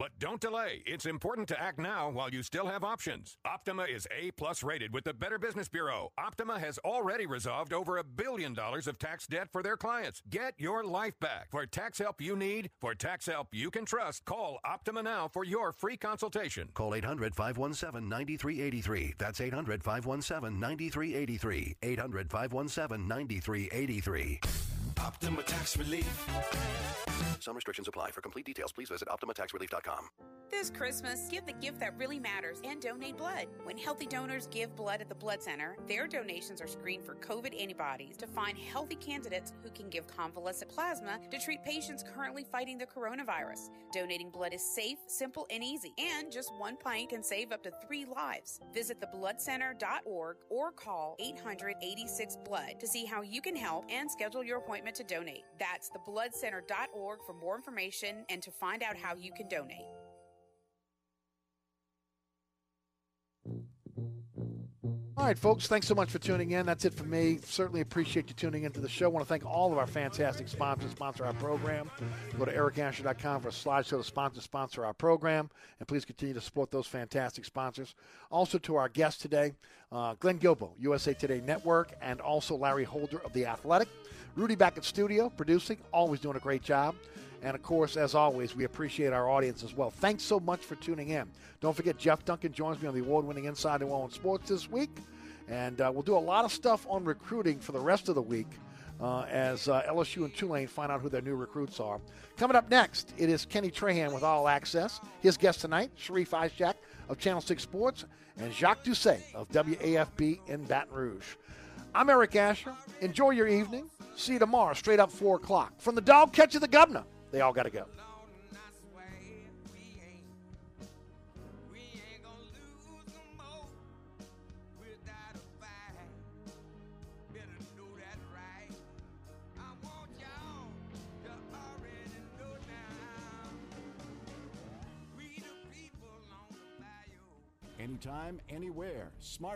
But don't delay. It's important to act now while you still have options. Optima is A plus rated with the Better Business Bureau. Optima has already resolved over a billion dollars of tax debt for their clients. Get your life back. For tax help you need, for tax help you can trust, call Optima now for your free consultation. Call 800 517 9383. That's 800 517 9383. 800 517 9383. Optima Tax Relief. Some restrictions apply. For complete details, please visit OptimaTaxRelief.com. This Christmas, give the gift that really matters and donate blood. When healthy donors give blood at the Blood Center, their donations are screened for COVID antibodies to find healthy candidates who can give convalescent plasma to treat patients currently fighting the coronavirus. Donating blood is safe, simple, and easy, and just one pint can save up to three lives. Visit thebloodcenter.org or call 886 Blood to see how you can help and schedule your appointment to donate. That's thebloodcenter.org for more information and to find out how you can donate. All right, folks, thanks so much for tuning in. That's it for me. Certainly appreciate you tuning into the show. I want to thank all of our fantastic sponsors sponsor our program. Go to ericasher.com for a slideshow to sponsor sponsor our program. And please continue to support those fantastic sponsors. Also to our guest today, uh, Glenn Guilbeau, USA Today Network, and also Larry Holder of The Athletic. Rudy back at studio, producing, always doing a great job. And of course, as always, we appreciate our audience as well. Thanks so much for tuning in. Don't forget, Jeff Duncan joins me on the award winning Inside New Orleans Sports this week. And uh, we'll do a lot of stuff on recruiting for the rest of the week uh, as uh, LSU and Tulane find out who their new recruits are. Coming up next, it is Kenny Trahan with All Access. His guest tonight, Sharif Ishak of Channel 6 Sports, and Jacques Doucet of WAFB in Baton Rouge. I'm Eric Asher. Enjoy your evening. See you tomorrow, straight up 4 o'clock. From the dog catch of the governor, they all got to go. Anytime, anywhere. Smart.